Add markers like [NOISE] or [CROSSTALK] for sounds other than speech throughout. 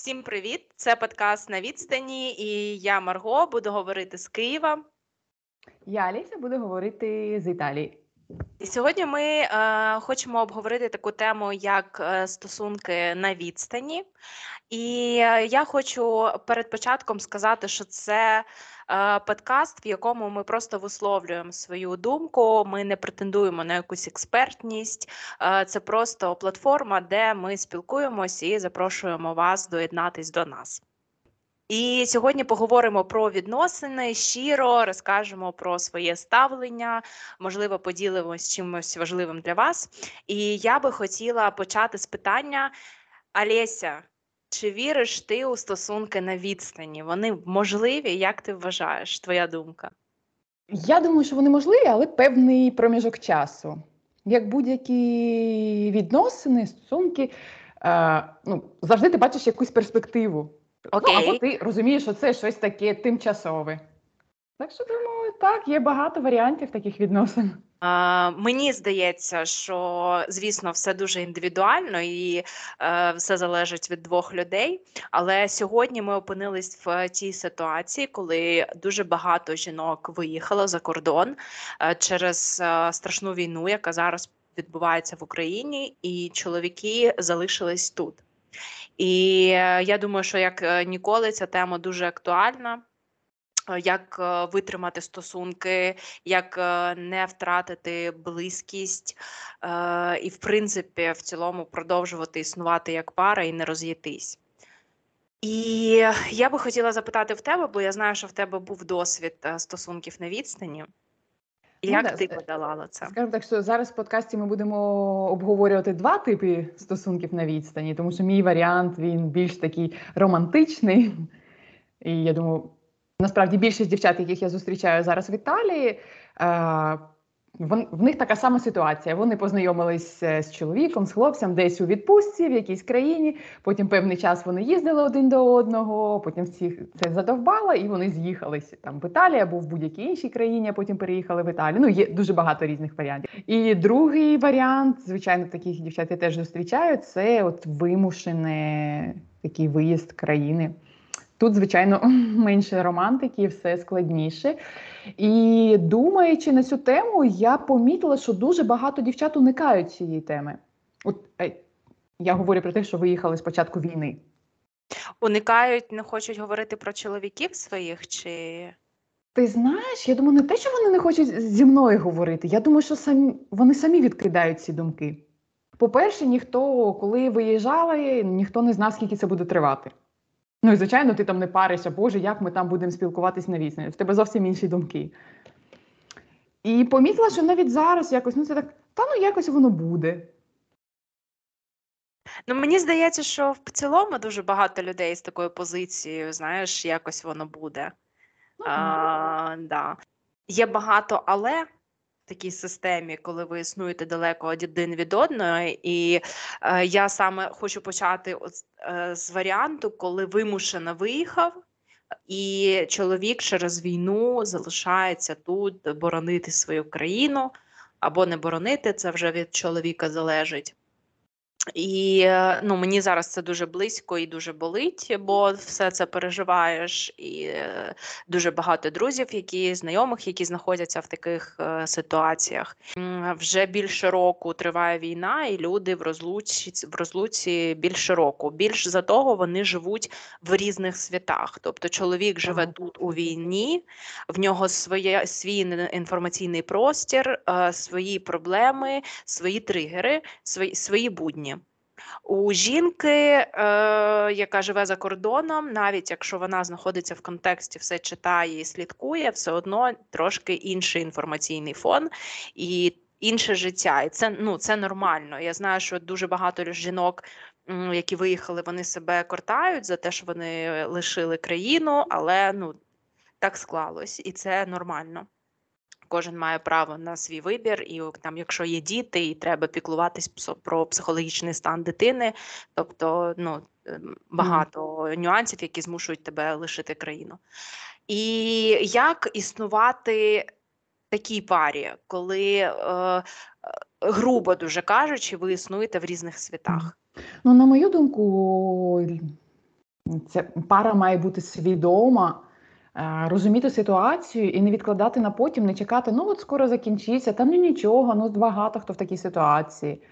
Всім привіт! Це подкаст на відстані, і я Марго буду говорити з Києва. Я Аліся буду говорити з Італії. І сьогодні ми е, хочемо обговорити таку тему, як е, стосунки на відстані. І е, я хочу перед початком сказати, що це подкаст, в якому ми просто висловлюємо свою думку. Ми не претендуємо на якусь експертність. Е, це просто платформа, де ми спілкуємось і запрошуємо вас доєднатись до нас. І сьогодні поговоримо про відносини щиро, розкажемо про своє ставлення, можливо, поділимось чимось важливим для вас. І я би хотіла почати з питання Олеся, чи віриш ти у стосунки на відстані? Вони можливі? Як ти вважаєш? Твоя думка? Я думаю, що вони можливі, але певний проміжок часу. Як будь-які відносини, стосунки, е, ну, завжди ти бачиш якусь перспективу. Окей. Ну, або ти розумієш, що це щось таке тимчасове. Так що думаю, так, є багато варіантів таких відносин. А, Мені здається, що звісно все дуже індивідуально і е, все залежить від двох людей. Але сьогодні ми опинились в тій ситуації, коли дуже багато жінок виїхало за кордон е, через е, страшну війну, яка зараз відбувається в Україні, і чоловіки залишились тут. І е, я думаю, що як е, ніколи ця тема дуже актуальна. Е, як витримати стосунки, як не втратити близькість, і, в принципі, в цілому продовжувати існувати як пара і не роз'їтись. І я би хотіла запитати в тебе, бо я знаю, що в тебе був досвід стосунків на відстані. Ну Як да, ти е, подолала це? Скажімо так, що зараз в подкасті ми будемо обговорювати два типи стосунків на відстані, тому що мій варіант він більш такий романтичний. І я думаю, насправді більшість дівчат, яких я зустрічаю зараз в Італії, е, в них така сама ситуація. Вони познайомились е, з чоловіком, з хлопцем, десь у відпустці, в якійсь країні. Потім певний час вони їздили один до одного. Потім всіх це задовбало, і вони з'їхалися там в Італії або в будь-якій іншій країні. а Потім переїхали в Італію. Ну є дуже багато різних варіантів. І другий варіант, звичайно, таких дівчат я теж зустрічаю. Це от вимушений такий виїзд країни. Тут, звичайно, [LAUGHS] менше романтики, все складніше. І думаючи на цю тему, я помітила, що дуже багато дівчат уникають цієї теми. От е, я говорю про те, що виїхали з початку війни. Уникають, не хочуть говорити про чоловіків своїх чи. Ти знаєш, я думаю, не те, що вони не хочуть зі мною говорити. Я думаю, що самі вони самі відкидають ці думки. По-перше, ніхто, коли виїжджали, ніхто не знав, скільки це буде тривати. Ну і звичайно, ти там не паришся, Боже, як ми там будемо спілкуватись на відстані. В тебе зовсім інші думки. І помітила, що навіть зараз якось, ну це так, та ну якось воно буде. Ну, мені здається, що в цілому дуже багато людей з такою позицією, знаєш, якось воно буде. Ну, а, да. Є багато але такій системі, коли ви існуєте далеко один від одного. І е, я саме хочу почати от, е, з варіанту, коли вимушено виїхав. І чоловік через війну залишається тут боронити свою країну або не боронити, це вже від чоловіка залежить. І е, ну, мені зараз це дуже близько і дуже болить, бо все це переживаєш, і е, дуже багато друзів, які знайомих, які знаходяться в таких е, ситуаціях. Вже більше року триває війна, і люди в розлуці в розлуці більше року. Більш за того, вони живуть в різних світах. Тобто, чоловік живе ага. тут у війні, в нього своє свій інформаційний простір, свої проблеми, свої тригери, свої, свої будні. У жінки, е, яка живе за кордоном, навіть якщо вона знаходиться в контексті, все читає і слідкує, все одно трошки інший інформаційний фон і інше життя. І це ну це нормально. Я знаю, що дуже багато жінок, які виїхали, вони себе кортають за те, що вони лишили країну, але ну так склалось, і це нормально кожен має право на свій вибір, і там, якщо є діти, і треба піклуватись про психологічний стан дитини, тобто ну ем, багато mm. нюансів, які змушують тебе лишити країну. І як існувати такій парі, коли е, е, грубо дуже кажучи, ви існуєте в різних світах? Ну, на мою думку, Це пара має бути свідома, розуміти ситуацію і не відкладати на потім, не чекати, ну от скоро закінчиться, та ну нічого, ну багато хто в такій ситуації.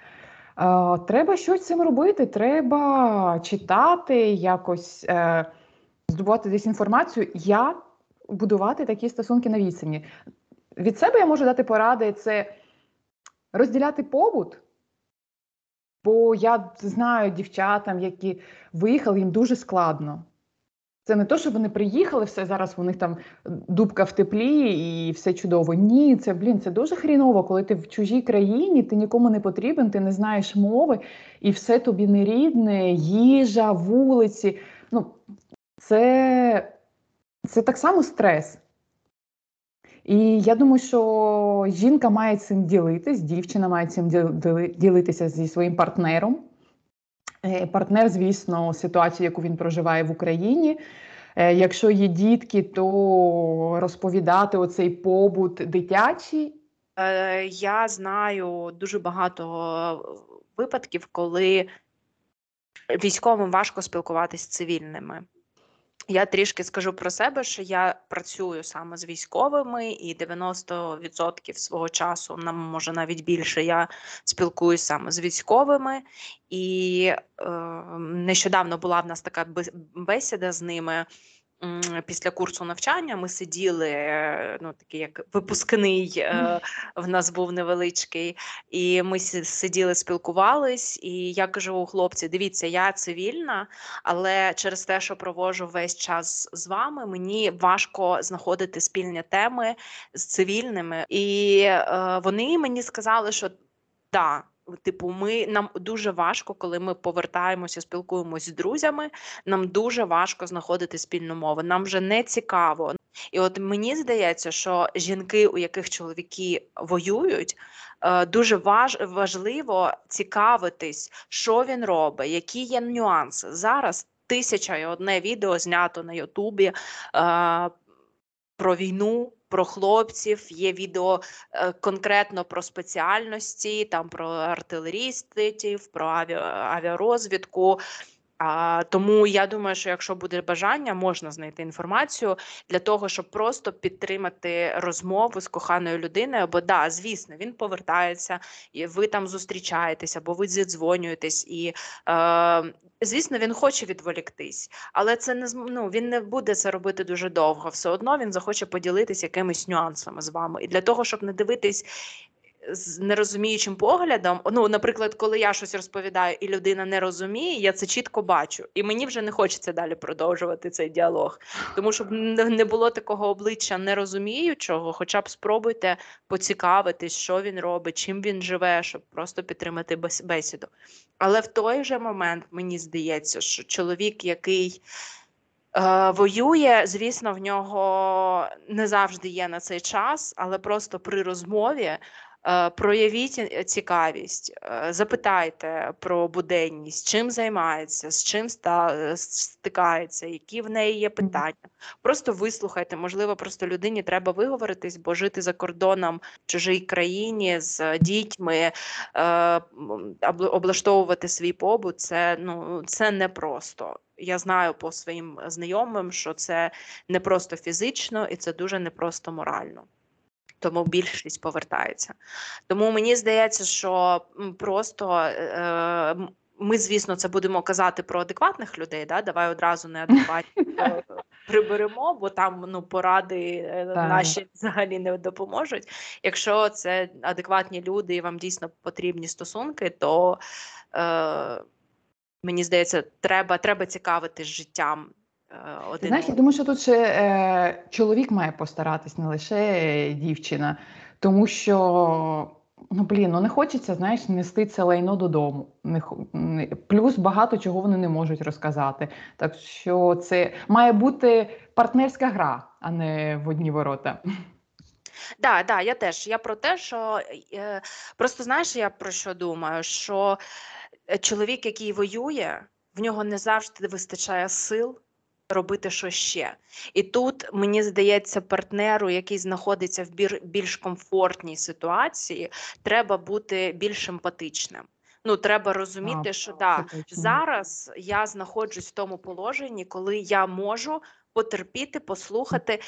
Е, Треба щось з цим робити, треба читати, якось е, здобувати десь інформацію, як будувати такі стосунки на відстані. Від себе я можу дати поради це розділяти побут. Бо я знаю дівчатам, які виїхали, їм дуже складно. Це не то, що вони приїхали, все зараз у них там дубка в теплі і все чудово. Ні, це блін, це дуже хріново, коли ти в чужій країні, ти нікому не потрібен, ти не знаєш мови, і все тобі не рідне, їжа, вулиці. Ну, це, це так само стрес. І я думаю, що жінка має цим ділитись, дівчина має цим ділитися зі своїм партнером. Е, Партнер, звісно, ситуацію, яку він проживає в Україні. Е, Якщо є дітки, то розповідати оцей побут дитячий. Е, Я знаю дуже багато випадків, коли військовим важко спілкуватися з цивільними. Я трішки скажу про себе, що я працюю саме з військовими, і 90% свого часу, нам може навіть більше, я спілкуюся саме з військовими. І е, нещодавно була в нас така бес- бесіда з ними. Після курсу навчання ми сиділи, е, ну такий як випускний е, в нас був невеличкий, і ми сиділи, спілкувались. І я кажу, хлопці, дивіться, я цивільна, але через те, що проводжу весь час з вами, мені важко знаходити спільні теми з цивільними. І е, вони мені сказали, що да. Типу, ми нам дуже важко, коли ми повертаємося, спілкуємося з друзями. Нам дуже важко знаходити спільну мову. Нам вже не цікаво. І от мені здається, що жінки, у яких чоловіки воюють, е, дуже важ, важливо цікавитись, що він робить, які є нюанси. Зараз тисяча і одне відео знято на Ютубі е, про війну. Про хлопців є відео е, конкретно про спеціальності, там про артилерістів, про авіа, авіарозвідку. А, тому я думаю, що якщо буде бажання, можна знайти інформацію для того, щоб просто підтримати розмову з коханою людиною. Бо да, звісно, він повертається, і ви там зустрічаєтесь, або ви зідзвонюєтесь, і е, звісно, він хоче відволіктись, але це не ну, він не буде це робити дуже довго. Все одно він захоче поділитись якимись нюансами з вами. І для того, щоб не дивитись з нерозуміючим поглядом. Ну, наприклад, коли я щось розповідаю, і людина не розуміє, я це чітко бачу, і мені вже не хочеться далі продовжувати цей діалог. Тому щоб не було такого обличчя нерозуміючого, хоча б спробуйте поцікавитись, що він робить, чим він живе, щоб просто підтримати бесіду. Але в той же момент мені здається, що чоловік, який е, воює, звісно, в нього не завжди є на цей час, але просто при розмові. Е, Проявіть е, цікавість, е, запитайте про буденність, чим займається, з чим стикається, які в неї є питання. Просто вислухайте. Можливо, просто людині треба виговоритись, бо жити за кордоном в чужій країні з дітьми, облаштовувати свій побут, це ну це непросто. Я знаю по своїм знайомим, що це не просто фізично і це дуже непросто морально. Тому більшість повертається. Тому мені здається, що просто е, ми, звісно, це будемо казати про адекватних людей. Да? Давай одразу неадекватні [LAUGHS] е, приберемо, бо там ну, поради е, наші взагалі не допоможуть. Якщо це адекватні люди і вам дійсно потрібні стосунки, то е, мені здається, треба, треба цікавитись життям. Е, Один знаєш, я думаю, що тут ще е, чоловік має постаратись, не лише е, дівчина, тому що. Ну, блін, ну не хочеться, знаєш, нести це лайно додому. Не, не- плюс багато чого вони не можуть розказати. Так що це має бути партнерська гра, а не в одні ворота. Да, да, я теж. Я про те, що е, просто знаєш, я про що думаю? Що е, чоловік, який воює, в нього не завжди вистачає сил робити що ще. І тут мені здається, партнеру, який знаходиться в більш комфортній ситуації, треба бути більш емпатичним. Ну, треба розуміти, А, що да, зараз я знаходжусь в тому положенні, коли я можу потерпіти, послухати.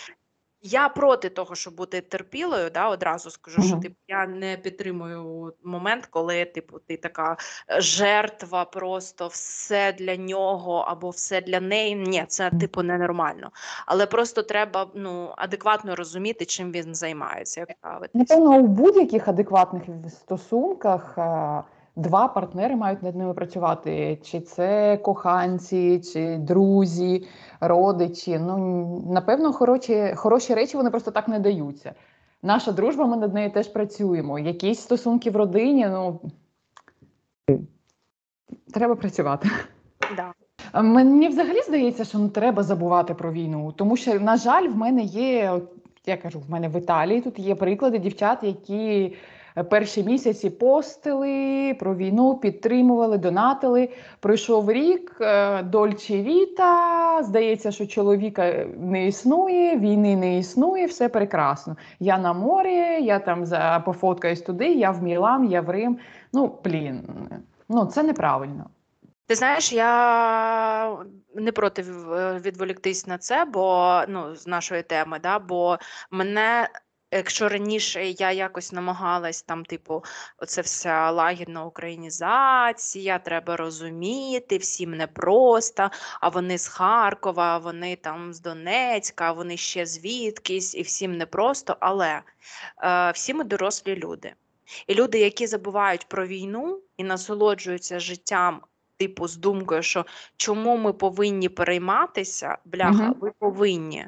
Я проти того, щоб бути терпілою, да, одразу скажу, що типу, я не підтримую момент, коли типу, ти така е, жертва, просто все для нього або все для неї. Ні, це типу ненормально. Але просто треба ну, адекватно розуміти, чим він займається, як. Напевно, у будь-яких адекватних стосунках а, два партнери мають над ними працювати. Чи це коханці, чи друзі, родичі. Ну, напевно, хороші, хороші речі вони просто так не даються. Наша дружба, ми над нею теж працюємо. Якісь стосунки в родині, ну треба працювати. Да. Мені взагалі здається, що не треба забувати про війну, тому що, на жаль, в мене є, я кажу, в мене в Італії тут є приклади дівчат, які перші місяці постили про війну, підтримували, донатили. Пройшов рік, е, Дольче Віта. Здається, що чоловіка не існує, війни не існує, все прекрасно. Я на морі, я там за пофоткаюсь туди, я в Мілан, я в Рим. Ну, блін, ну це неправильно. Ти знаєш, я не проти відволіктись на це, бо ну, з нашої теми, да, бо мене, якщо раніше я якось намагалась там, типу, оце вся лагідна українізація, треба розуміти, всім непросто, а вони з Харкова, а вони там з Донецька, а вони ще звідкись, і всім непросто, але е, всі ми дорослі люди. І люди, які забувають про війну і насолоджуються життям типу, з думкою, що чому ми повинні перейматися, бляха, Мгм. ви повинні.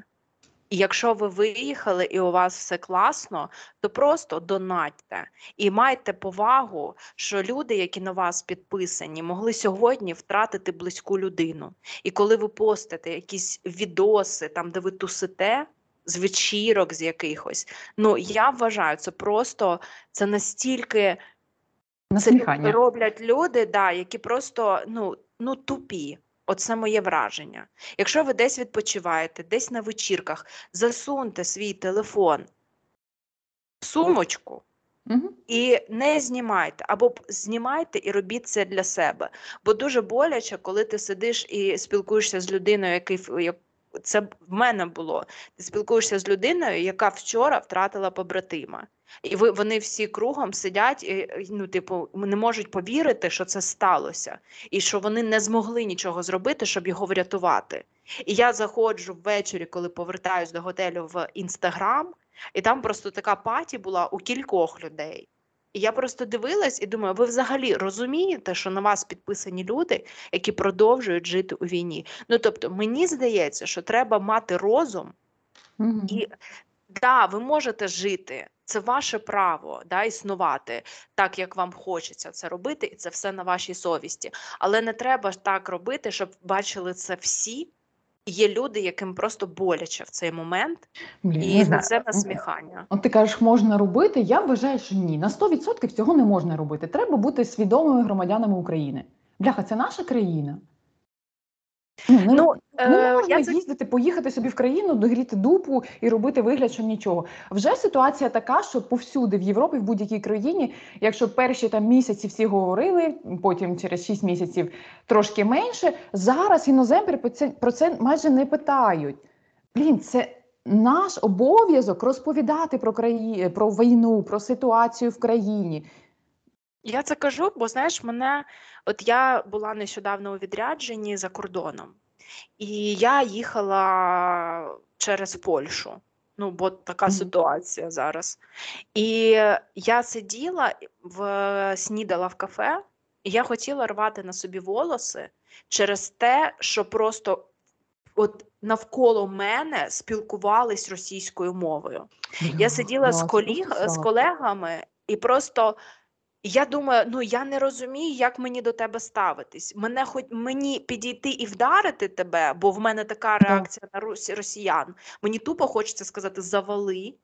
І якщо ви виїхали і у вас все класно, то просто донатьте і майте повагу, що люди, які на вас підписані, могли сьогодні втратити близьку людину. І коли ви постите якісь відоси, там де ви тусите з вечірок з якихось, ну я вважаю, це просто це настільки це роблять люди, да, які просто ну, ну тупі. Оце моє враження. Якщо ви десь відпочиваєте, десь на вечірках, засуньте свій телефон в сумочку і не знімайте, або знімайте і робіть це для себе. Бо дуже боляче, коли ти сидиш і спілкуєшся з людиною, який це в мене було. Ти спілкуєшся з людиною, яка вчора втратила побратима. І ви вони всі кругом сидять і ну, типу, не можуть повірити, що це сталося, і що вони не змогли нічого зробити, щоб його врятувати. І я заходжу ввечері, коли повертаюсь до готелю в інстаграм, і там просто така паті була у кількох людей. І я просто дивилась і думаю, ви взагалі розумієте, що на вас підписані люди, які продовжують жити у війні? Ну тобто, мені здається, що треба мати розум і да, ви можете жити, це ваше право да, існувати так, як вам хочеться це робити, і це все на вашій совісті. Але не треба так робити, щоб бачили це всі. Є люди, яким просто боляче в цей момент, Блін, і на це насміхання. От ти кажеш, можна робити. Я вважаю, що ні. На 100% цього не можна робити. Треба бути свідомими громадянами України. Бляха, це наша країна. Ну, не, Ну, не е, можна я їздити, поїхати собі в країну, догріти дупу і робити вигляд, що нічого. Вже ситуація така, що повсюди в Європі, в будь-якій країні, якщо перші там місяці всі говорили, потім через 6 місяців трошки менше. Зараз іноземці про це, про це майже не питають. Блін, це наш обов'язок розповідати про краї... про війну, про ситуацію в країні. Я це кажу, бо знаєш, мене от я була нещодавно у відрядженні за кордоном, і я їхала через Польщу. Ну, бо така ситуація зараз. І я сиділа в снідала в кафе, і я хотіла рвати на собі волоси через те, що просто от навколо мене спілкувались російською мовою. Я сиділа з, коліг, з колегами, і просто я думаю, ну я не розумію, як мені до тебе ставитись. Мене хоч мені підійти і вдарити тебе, бо в мене така реакція на росі- росіян. Мені тупо хочеться сказати: завали,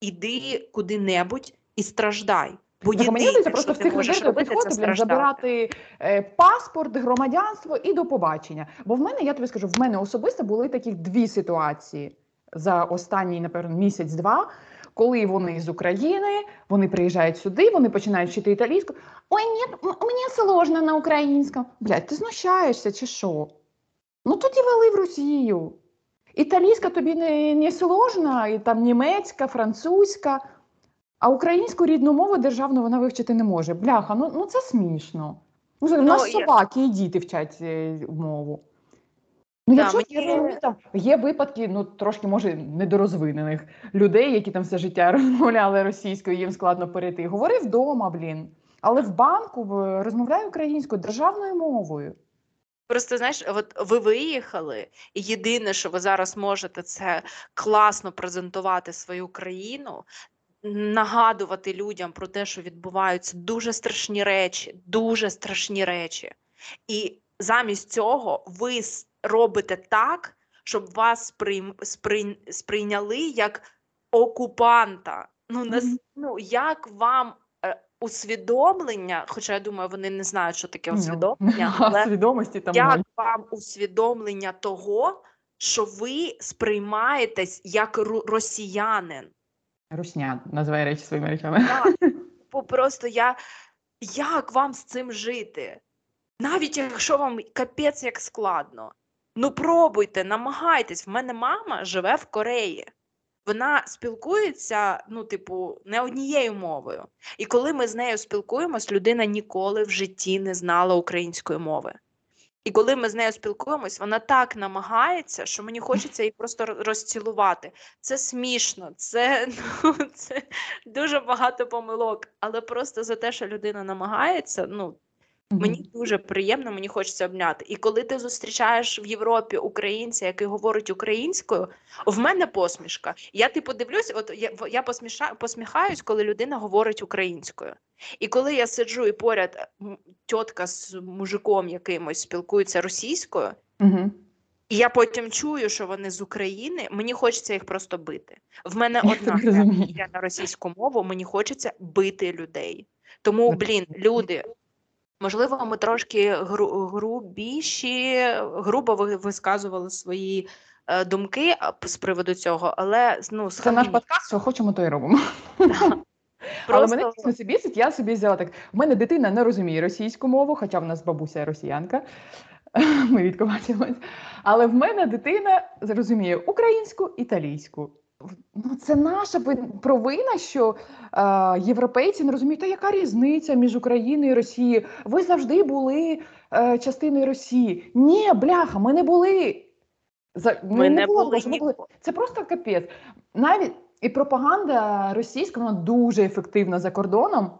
іди куди-небудь і страждай. Бо Так, а мені здається, що просто в ти цих людей можеш робити, це блін, забирати е, паспорт, громадянство і до побачення. Бо в мене, я тобі скажу, в мене особисто були такі дві ситуації за останній, напевно, місяць-два, коли вони з України, вони приїжджають сюди, вони починають вчити італійську. Ой, ні, мені сложно на українському. Блядь, ти знущаєшся чи що? Ну тоді вели в Росію. Італійська тобі не, не сложна, і там німецька, французька, а українську рідну мову державну вона вивчити не може. Бляха, ну, ну це смішно. Ну, у нас собаки і діти вчать е, мову. Ну, Да, якщо мені- ти розумієш, там є випадки, ну трошки може недорозвинених людей, які там все життя [LAUGHS] розмовляли російською, їм складно перейти. Говори вдома, блін. Але в банку розмовляй українською державною мовою. Просто знаєш, от ви виїхали, і єдине, що ви зараз можете, це класно презентувати свою країну, нагадувати людям про те, що відбуваються дуже страшні речі, дуже страшні речі. І замість цього ви робите так, щоб вас сприйняли як окупанта. Ну, нас, Мгм. ну як вам е, усвідомлення, хоча я думаю, вони не знають, що таке Ну, усвідомлення, [LAUGHS] але свідомості там як вам усвідомлення того, що ви сприймаєтесь як росіянин? Русня називає речі своїми речами. Так, [LAUGHS] бо просто я як вам з цим жити? Навіть якщо вам капець як складно. Ну пробуйте, намагайтесь. В мене мама живе в Кореї. Вона спілкується, ну, типу, не однією мовою. І коли ми з нею спілкуємось, людина ніколи в житті не знала української мови. І коли ми з нею спілкуємось, вона так намагається, що мені хочеться її просто розцілувати. Це смішно, це, [LAUGHS] ну, це дуже багато помилок. Але просто за те, що людина намагається, ну мені дуже приємно, мені хочеться обняти. І коли ти зустрічаєш в Європі українця, який говорить українською, в мене посмішка. Я типу дивлюсь, от я, я посміша, посміхаюсь, коли людина говорить українською. І коли я сиджу і поряд е, тітка з мужиком якимось спілкується російською, Угу. і я потім чую, що вони з України, мені хочеться їх просто бити. В мене [LAUGHS] одна реакція на російську мову, мені хочеться бити людей. Тому, блін, люди, можливо, ми трошки грубіші, грубо висказували свої е, думки з приводу цього, але ну, Це наш подкаст, що хочемо, то й робимо. [LAUGHS] Але мене дійсно це бісить, я собі взяла так. В мене дитина не розуміє російську мову, хоча в нас бабуся росіянка. [LAUGHS] Ми рідко. Але в мене дитина розуміє українську, італійську. Ну, це наша провина, що е, європейці не розуміють, та яка різниця між Україною і Росією? Ви завжди були е, частиною Росії. Ні, бляха, ми не були. За, ну, ми не було були ми були це просто капець. Навіть і пропаганда російська вона дуже ефективна за кордоном.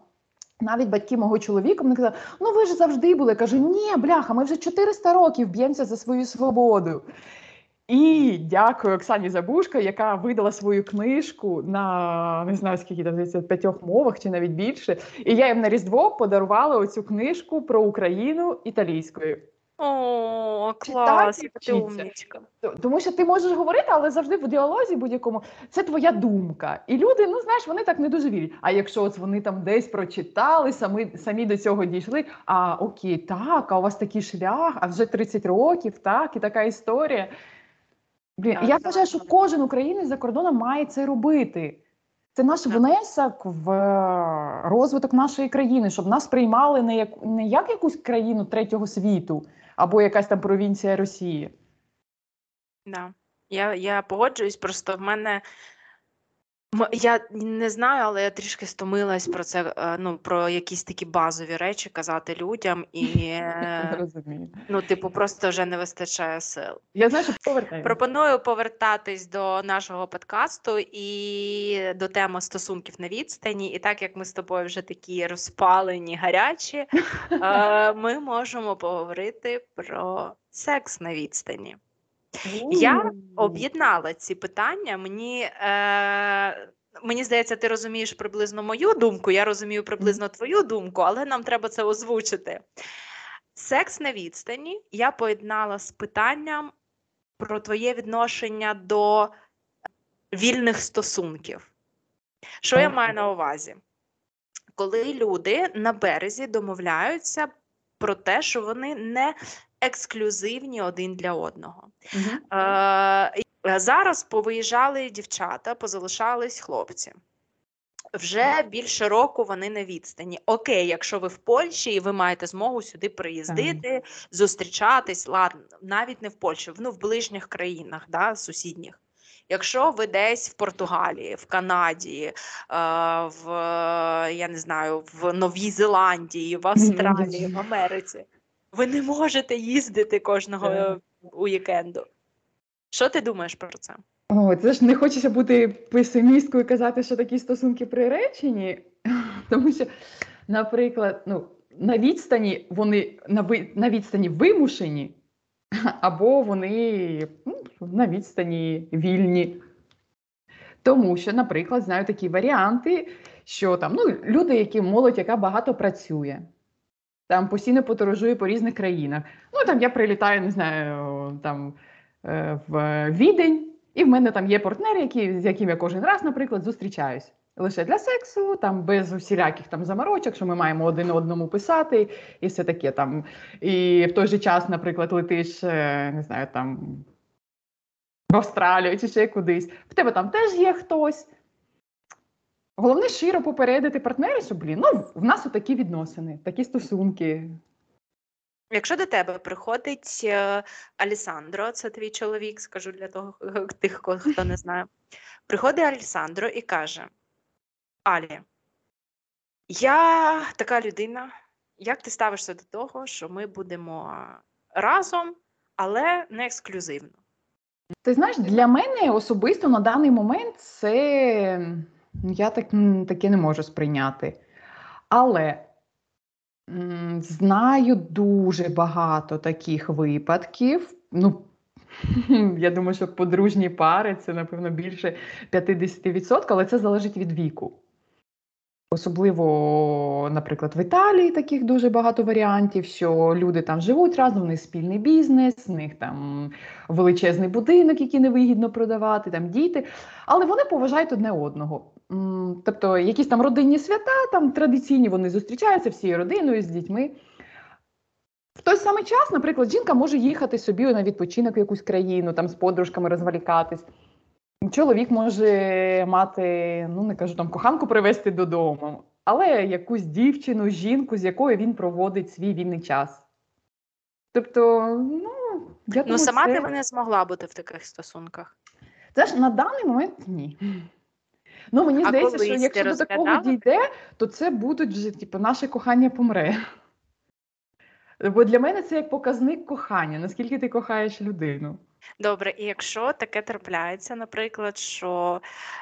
Навіть батьки мого чоловіка вони казали, ну ви ж завжди були. Я кажу, ні, бляха, ми вже 400 років б'ємося за свою свободу. І дякую Оксані Забушко, яка видала свою книжку на не знаю скільки там здається, п'ятьох мовах чи навіть більше. І я їм на Різдво подарувала оцю книжку про Україну італійською. О, клас, ти умнічка. Тому що ти можеш говорити, але завжди в діалозі будь-якому це твоя думка. І люди, ну знаєш, вони так не дуже вірять. А якщо от вони там десь прочитали, самі, самі до цього дійшли. А окей, так, а у вас такий шлях, а вже 30 років, так, і така історія. Я вважаю, що кожен українець за кордоном має це робити. Це наш внесок в е, розвиток нашої країни, щоб нас приймали не як не як якусь країну третього світу або якась там провінція Росії. Да. Я, я погоджуюсь, просто в мене. Я не знаю, але я трішки стомилась про це, е, ну, про якісь такі базові речі казати людям, і [LAUGHS] е, ну, типу, просто вже не вистачає сил. Я знаю, що повертаю. Пропоную повертатись до нашого подкасту і до теми стосунків на відстані. І так як ми з тобою вже такі розпалені, гарячі, [LAUGHS] е, ми можемо поговорити про секс на відстані. Я об'єднала ці питання. Мені, е, мені здається, ти розумієш приблизно мою думку, я розумію приблизно твою думку, але нам треба це озвучити. Секс на відстані я поєднала з питанням про твоє відношення до вільних стосунків. Що я маю на увазі? Коли люди на березі домовляються про те, що вони не ексклюзивні один для одного. Мгм. Е, Зараз повиїжджали дівчата, позалишались хлопці. Вже більше року вони на відстані. Окей, якщо ви в Польщі і ви маєте змогу сюди приїздити, зустрічатись, ладно, навіть не в Польщі, ну в ближніх країнах, да, сусідніх. Якщо ви десь в Португалії, в Канаді, е, в я не знаю, в Новій Зеландії, в Австралії, в Америці, ви не можете їздити кожного е, уікенду. Що ти думаєш про це? О, це ж не хочеться бути песимісткою і казати, що такі стосунки приречені, [LAUGHS] тому що, наприклад, ну, на відстані вони на, ви, на відстані вимушені, [LAUGHS] або вони ну, на відстані вільні. Тому що, наприклад, знаю такі варіанти, що там ну, люди, які молодь, яка багато працює, там постійно подорожує по різних країнах. Ну там я прилітаю, не знаю, там е, в Відень. І в мене там є партнер, який, з яким я кожен раз, наприклад, зустрічаюсь. Лише для сексу, там без усіляких там заморочок, що ми маємо один одному писати, і все таке там. І в той же час, наприклад, летиш, е, не знаю, там в Австралію чи ще кудись. В тебе там теж є хтось. Головне щиро попередити партнера, що блін, ну в нас отакі відносини, такі стосунки. Якщо до тебе приходить е, Алісандро, це твій чоловік, скажу для того тих, хто не знає. Приходить Алісандро і каже: Алі, я така людина. Як ти ставишся до того, що ми будемо разом, але не ексклюзивно? Ти знаєш, для мене особисто на даний момент це я так, таке не можу сприйняти. Але знаю дуже багато таких випадків. Ну, [LAUGHS] я думаю, що подружні пари це, напевно, більше 50%, але це залежить від віку. Особливо, наприклад, в Італії таких дуже багато варіантів, що люди там живуть разом, у них спільний бізнес, в них там величезний будинок, який невигідно продавати, там діти, але вони поважають одне одного. Тобто, якісь там родинні свята, там традиційні вони зустрічаються всією родиною з дітьми. В той самий час, наприклад, жінка може їхати собі на відпочинок в якусь країну, там з подружками розвалікатись. Чоловік може мати, ну не кажу там коханку привезти додому, але якусь дівчину, жінку, з якою він проводить свій вільний час. Тобто, ну, я Ну, думаю, сама це... ти не змогла бути в таких стосунках. Це ж на даний момент ні. Ну, мені А здається, що якщо до такого дійде, то це будуть вже, типу, наше кохання помре. Бо для мене це як показник кохання, наскільки ти кохаєш людину. Добре, і якщо таке трапляється, наприклад, що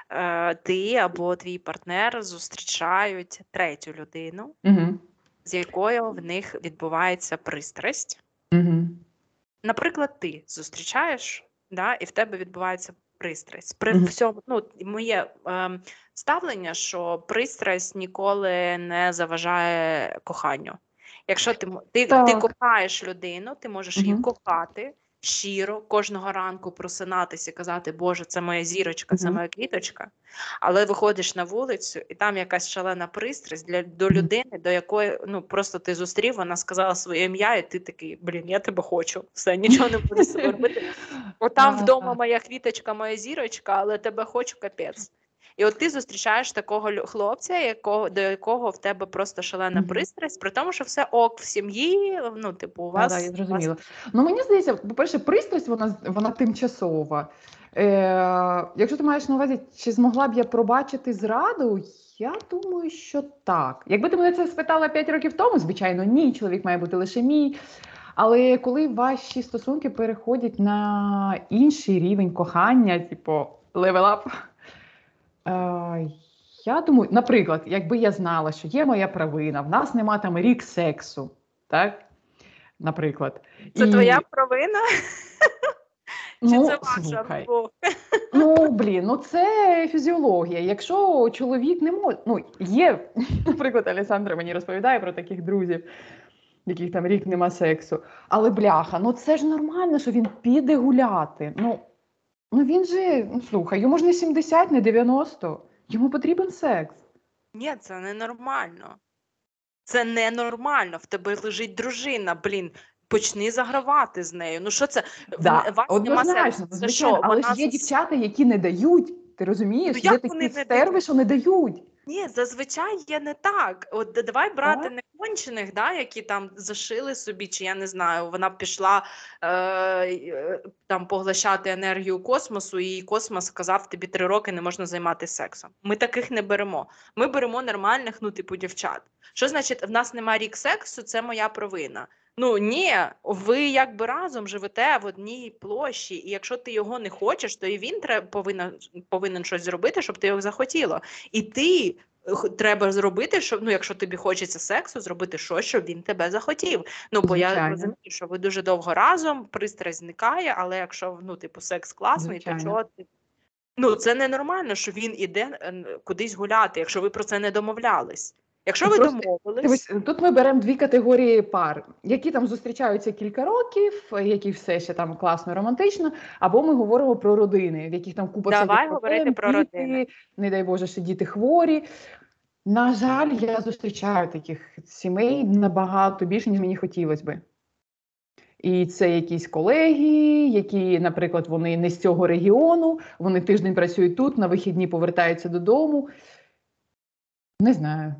е, ти або твій партнер зустрічають третю людину, Угу. з якою в них відбувається пристрасть. Угу. Наприклад, ти зустрічаєш, да, і в тебе відбувається пристрасть. При Мгм. всьому, ну, моє ем, ставлення, що пристрасть ніколи не заважає коханню. Якщо ти, м- ти, ти Так. кохаєш людину, ти можеш її Мгм. кохати щиро, кожного ранку просинатися казати, Боже, це моя зірочка, це моя квіточка. Але виходиш на вулицю, і там якась шалена пристрасть для до людини, до якої ну просто ти зустрів, вона сказала своє ім'я, і ти такий, блін, я тебе хочу. Все, нічого не буду з собою робити. [LAUGHS] От там Ага. вдома моя квіточка, моя зірочка, але тебе хочу капець. І от ти зустрічаєш такого хлопця, якого, до якого в тебе просто шалена Мгм. пристрасть, при тому, що все ок в сім'ї, ну, типу, у вас. так, я у вас. Ну мені здається, по-перше, пристрасть вона вона тимчасова. Е, якщо ти маєш на увазі, чи змогла б я пробачити зраду, я думаю, що так. Якби ти мене це спитала 5 років тому, звичайно, ні, чоловік має бути лише мій. Але коли ваші стосунки переходять на інший рівень кохання, типу level up, е, я думаю, наприклад, якби я знала, що є моя провина, в нас нема там рік сексу, так? Наприклад. Це І- твоя провина? [LAUGHS] Чи ну, це ваша слухай. Ну, блін, ну це фізіологія. Якщо чоловік не може, ну є, [LAUGHS] наприклад, Александра мені розповідає про таких друзів, яких там рік нема сексу. Але бляха, ну це ж нормально, що він піде гуляти. Ну, ну він же, ну слухай, йому ж не 70, не 90, йому потрібен секс. Ні, це ненормально. Це ненормально. В тебе лежить дружина, блін. почни загравати з нею. Ну що це? Да, вас однозначно. Це що? але Вона ж є з- дівчата, які не дають. Ти розумієш? Ну, є як такі вони не стерви, що не дають. Ні, зазвичай є не так. От давай брати Так. Некончених, да, які там зашили собі, чи я не знаю, вона пішла е, е, там поглощати енергію космосу, і космос сказав, тобі три роки не можна займатися сексом. Ми таких не беремо. Ми беремо нормальних, ну, типу, дівчат. Що значить, в нас немає рік сексу, це моя провина. Ну ні, ви якби разом живете в одній площі, і якщо ти його не хочеш, то і він повинен, повинен щось зробити, щоб ти його захотіло. І ти треба зробити, щоб ну, якщо тобі хочеться сексу, зробити щось, щоб він тебе захотів. Ну бо я розумію, що ви дуже довго разом, пристрасть зникає, але якщо ну, типу секс класний, то чого ти? Ну це ненормально, що він іде кудись гуляти, якщо ви про це не домовлялись. Якщо Ну, ви просто домовились, тут ми беремо дві категорії пар, які там зустрічаються кілька років, які все ще там класно, романтично, або ми говоримо про родини, в яких там купа Давай говорити про родини. не дай Боже, ще діти хворі. На жаль, я зустрічаю таких сімей набагато більше, ніж мені хотілося би. І це якісь колеги, які, наприклад, вони не з цього регіону, вони тиждень працюють тут, на вихідні повертаються додому. Не знаю.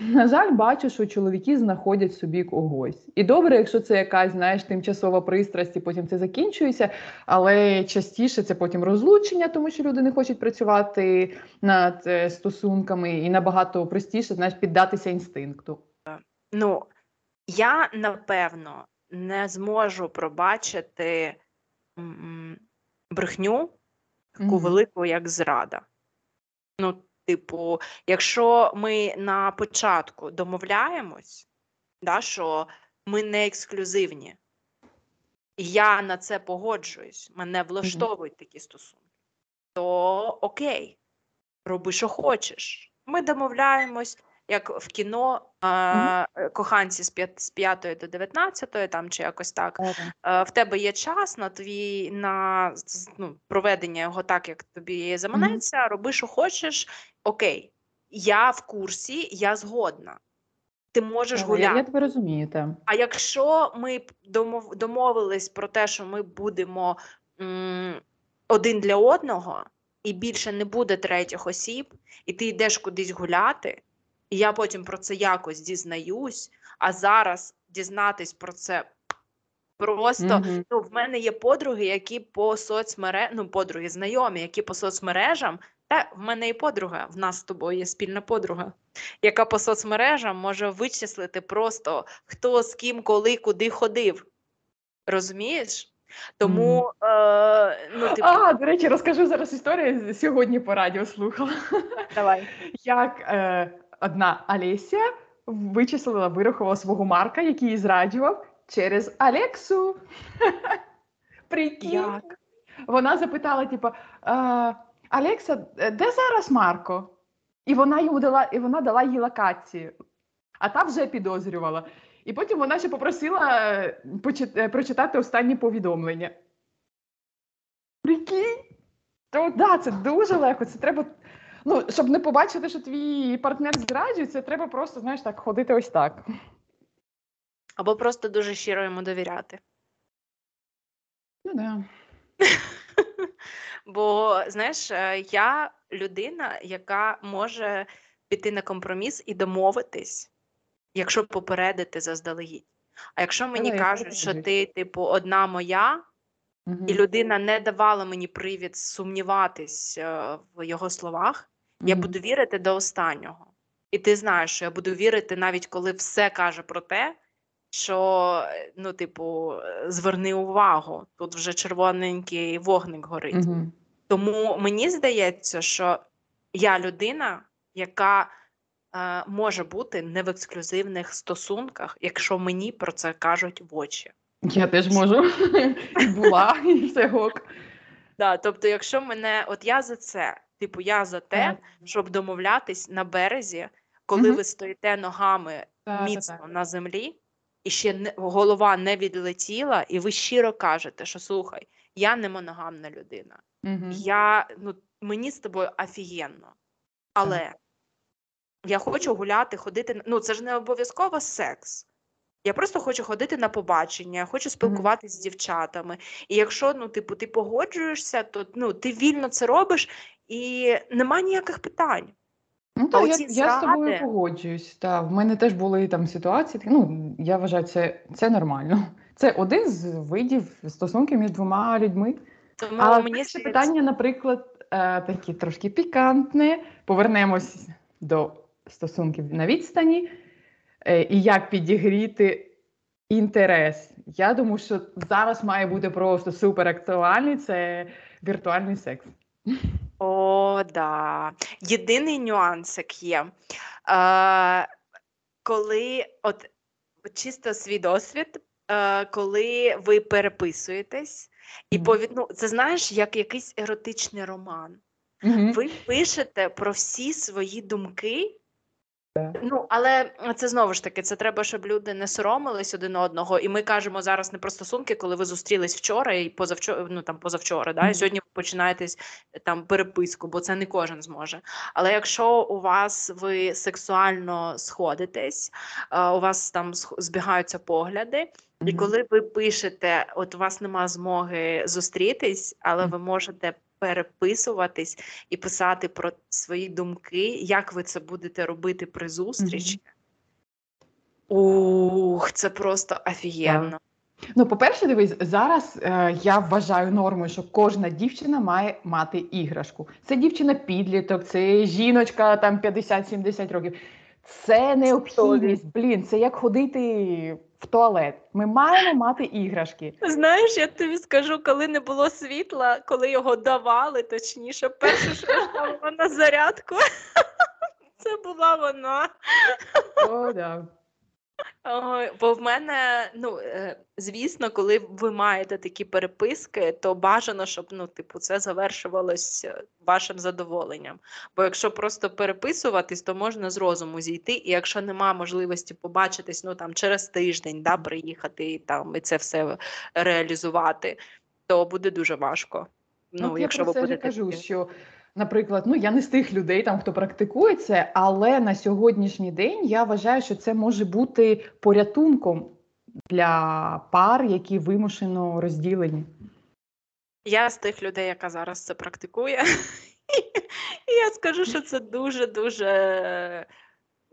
На жаль, бачу, що чоловіки знаходять собі когось. І добре, якщо це якась, знаєш, тимчасова пристрасть, і потім це закінчується, але частіше це потім розлучення, тому що люди не хочуть працювати над е, стосунками, і набагато простіше, знаєш, піддатися інстинкту. Ну, я напевно не зможу пробачити брехню таку Мгм. велику, як зрада. Ну, типу, якщо ми на початку домовляємось, да, що ми не ексклюзивні, я на це погоджуюсь, мене влаштовують такі стосунки, то окей, роби, що хочеш. Ми домовляємось, як в кіно, е, коханці з 5, з 5 до 19, там чи якось так. Е, в тебе є час на твій на ну, проведення його так, як тобі заманеться, роби, що хочеш. Окей, я в курсі, я згодна. Ти можеш Я, гуляти. я тебе розумію, так. А якщо ми домов, домовились про те, що ми будемо м, один для одного, і більше не буде третіх осіб, і ти йдеш кудись гуляти, і я потім про це якось дізнаюсь, а зараз дізнатись про це просто. Мгм. Ну, в мене є подруги, які по соцмережам, ну, подруги, знайомі, які по соцмережам, та в мене є подруга, в нас з тобою є спільна подруга, яка по соцмережам може вичислити просто хто з ким, коли, куди ходив. Розумієш? Тому, е, ну, типу, А, до речі, розкажу зараз історію. Сьогодні по радіо слухала. давай. [LAUGHS] Як е, одна Олеся вичислила, вирахувала свого Марка, який її зраджував через Алексу. [LAUGHS] Прикинь. Як? Вона запитала: типу, е, Алекса, е, де зараз Марко? І вона йому дала, і вона дала їй локацію. А та вже підозрювала. І потім вона ще попросила е, е, прочитати останні повідомлення. Прикинь? То да, це дуже легко. Це треба. Ну, щоб не побачити, що твій партнер зраджує, це треба просто, знаєш, так, ходити ось так. Або просто дуже щиро йому довіряти. Ну да. [LAUGHS] Бо, знаєш, е, я людина, яка може піти на компроміс і домовитись, якщо попередити заздалегідь. А якщо мені я кажуть, що ти, типу, одна моя, Мгм. і людина не давала мені привід сумніватись е, в його словах, я буду вірити до останнього. І ти знаєш, що я буду вірити, навіть коли все каже про те, що, е, ну, типу, е, зверни увагу, тут вже червоненький вогник горить. Мгм. Тому мені здається, що я людина, яка е, може бути не в ексклюзивних стосунках, якщо мені про це кажуть в очі. Я теж можу. Була, і все гок. Да, тобто, якщо мене, от я за це, типу, я за те, Так. щоб домовлятись на березі, коли Мгм. ви стоїте ногами Так, міцно на землі, і ще не, голова не відлетіла, і ви щиро кажете, що слухай, я не моногамна людина. Я, ну, мені з тобою офігенно. Але я хочу гуляти, ходити. Ну, це ж не обов'язково секс. Я просто хочу ходити на побачення, я хочу спілкуватися з дівчатами. І якщо ну, типу, ти погоджуєшся, то ну, ти вільно це робиш і нема ніяких питань. Ну А так, я, я з тобою погоджуюсь. Та, в мене теж були там ситуації. Ну, я вважаю, це, це нормально. [LAUGHS] Це один з видів стосунків між двома людьми. Тому А мені перше питання, наприклад, е, такі трошки пікантне. Повернемось до стосунків на відстані. Е, І як підігріти інтерес. Я думаю, що зараз має бути просто супер актуальний це віртуальний секс. [LAUGHS] О, да. Єдиний нюансик є. Е, коли, от чисто свій досвід, е, коли ви переписуєтесь, і Мгм. повід... ну, це знаєш, як якийсь еротичний роман. Ви пишете про всі свої думки. Ну, але це знову ж таки, це треба, щоб люди не соромились один одного. І ми кажемо зараз не про стосунки, коли ви зустрілись вчора і позавчора, ну там позавчора, да, і сьогодні ви починаєте там переписку, бо це не кожен зможе. Але якщо у вас ви сексуально сходитесь, у вас там збігаються погляди, і коли ви пишете, от у вас нема змоги зустрітись, але ви можете переписуватись і писати про свої думки, як ви це будете робити при зустрічі. Ух, це просто офігенно. Ну, по-перше, дивись, зараз е, я вважаю нормою, що кожна дівчина має мати іграшку. Це дівчина підліток, це жіночка там 50-70 років. Це необхідність. Блін, це як ходити в туалет. Ми маємо мати іграшки. Знаєш, я тобі скажу, коли не було світла, коли його давали, точніше, перше, що я на зарядку, [LAUGHS] це була вона. О, да. Ой, бо в мене, ну е, звісно, коли ви маєте такі переписки, то бажано, щоб ну, типу, це завершувалось е, вашим задоволенням. Бо якщо просто переписуватись, то можна з розуму зійти, і якщо нема можливості побачитись, ну там через тиждень, да, приїхати і там і це все реалізувати, то буде дуже важко. Ну, От якщо я про ви це будете кажу, що, наприклад, ну я не з тих людей, там хто практикує це, але на сьогоднішній день я вважаю, що це може бути порятунком для пар, які вимушено розділені. Я з тих людей, яка зараз це практикує. [LAUGHS] І я скажу, що це дуже-дуже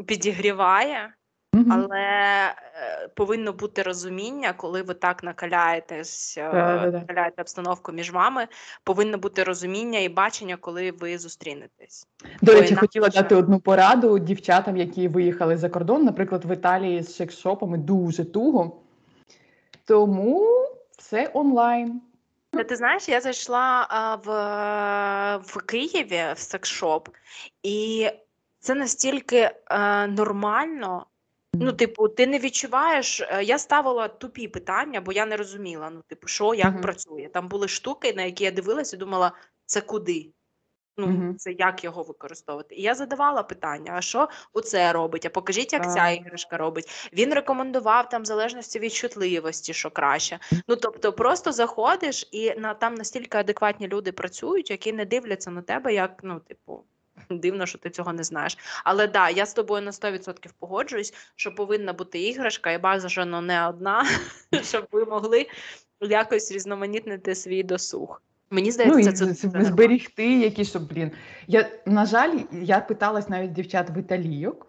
підігріває, Мгм. але е, повинно бути розуміння, коли ви так накаляєтесь, е, Да-да-да. накаляєте обстановку між вами, повинно бути розуміння і бачення, коли ви зустрінетесь. До речі, хотіла інакше- дати одну пораду дівчатам, які виїхали за кордон, наприклад, в Італії з секс-шопами дуже туго. Тому все онлайн. Та Ти знаєш, я зайшла а, в, в Києві в секс-шоп, і це настільки е, нормально. Ну, типу, ти не відчуваєш. е, Я ставила тупі питання, бо я не розуміла. Ну, типу, що як Мгм. працює. Там були штуки, на які я дивилася і думала, це куди? Ну, Мгм. це як його використовувати. І я задавала питання: а що оце робить? А покажіть, як ця іграшка робить. Він рекомендував там в залежності від чутливості, що краще. Ну тобто, просто заходиш, і на там настільки адекватні люди працюють, які не дивляться на тебе, як ну, типу. Дивно, що ти цього не знаєш. Але да, я з тобою на 100% погоджуюсь, що повинна бути іграшка, і бажано не одна, [LAUGHS] щоб ви могли якось різноманітнити свій досуг. Мені Ну здається, і це, це зберігти які, щоб, блін. Я, на жаль, я питалась навіть дівчат в італійок.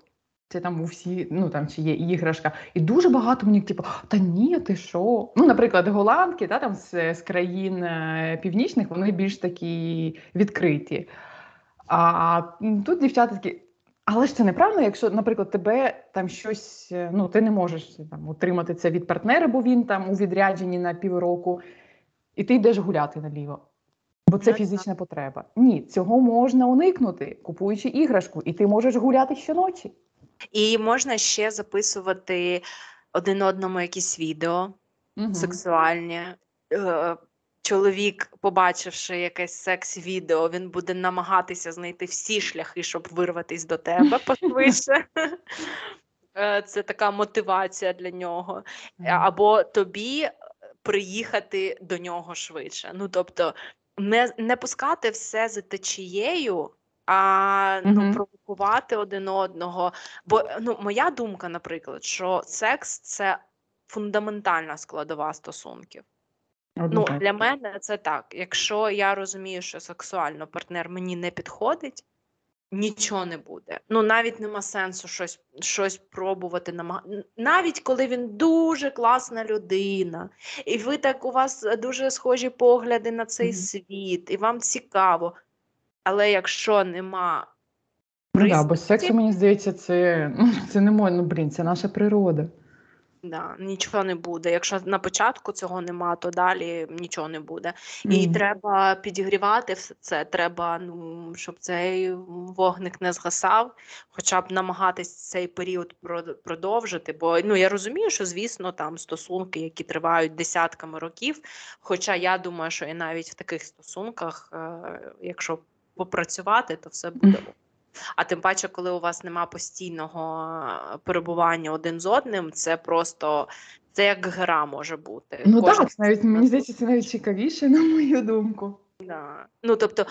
Це там у всі, ну там чи є іграшка. І дуже багато мені, типу, та ні, ти що? Ну, наприклад, голландки, та, там з, з країн е, північних, вони більш такі відкриті. А тут дівчата такі. Але ж це неправильно, якщо, наприклад, тебе там щось, е, ну ти не можеш там отримати це від партнера, бо він там у відрядженні на півроку, і ти йдеш гуляти наліво. Бо це фізична потреба. Ні, цього можна уникнути, купуючи іграшку, і ти можеш гуляти щоночі. І можна ще записувати один одному якісь відео Мгм. сексуальні. Е, Чоловік, побачивши якесь секс-відео, він буде намагатися знайти всі шляхи, щоб вирватися до тебе [LAUGHS] пошвидше. Е, Це така мотивація для нього. Або тобі е, приїхати до нього швидше. Ну тобто, не, не пускати все за течією, а ну, провокувати один одного. Бо ну, моя думка, наприклад, що секс це фундаментальна складова стосунків. Ну, для мене це так. Якщо я розумію, що сексуально партнер мені не підходить, нічого не буде. Ну навіть нема сенсу щось, щось пробувати намаг... Навіть коли він дуже класна людина, і ви так у вас дуже схожі погляди на цей Мгм. світ, і вам цікаво. Але якщо нема Ну да, пристрасті, сексу, мені здається, це, ну, це не можна, ну, блін, це наша природа. Да, нічого не буде. Якщо на початку цього нема, то далі нічого не буде. І Мгм. треба підігрівати все це. Треба, ну, щоб цей вогник не згасав, хоча б намагатись цей період про- продовжити. Бо ну я розумію, що звісно там стосунки, які тривають десятками років. Хоча я думаю, що і навіть в таких стосунках, е, якщо попрацювати, то все буде. А тим паче, коли у вас нема постійного е, перебування один з одним, це просто це як гра може бути. Ну Кожен так, навіть мені здається, це навіть цікавіше, на мою думку. Да. Ну, тобто, е,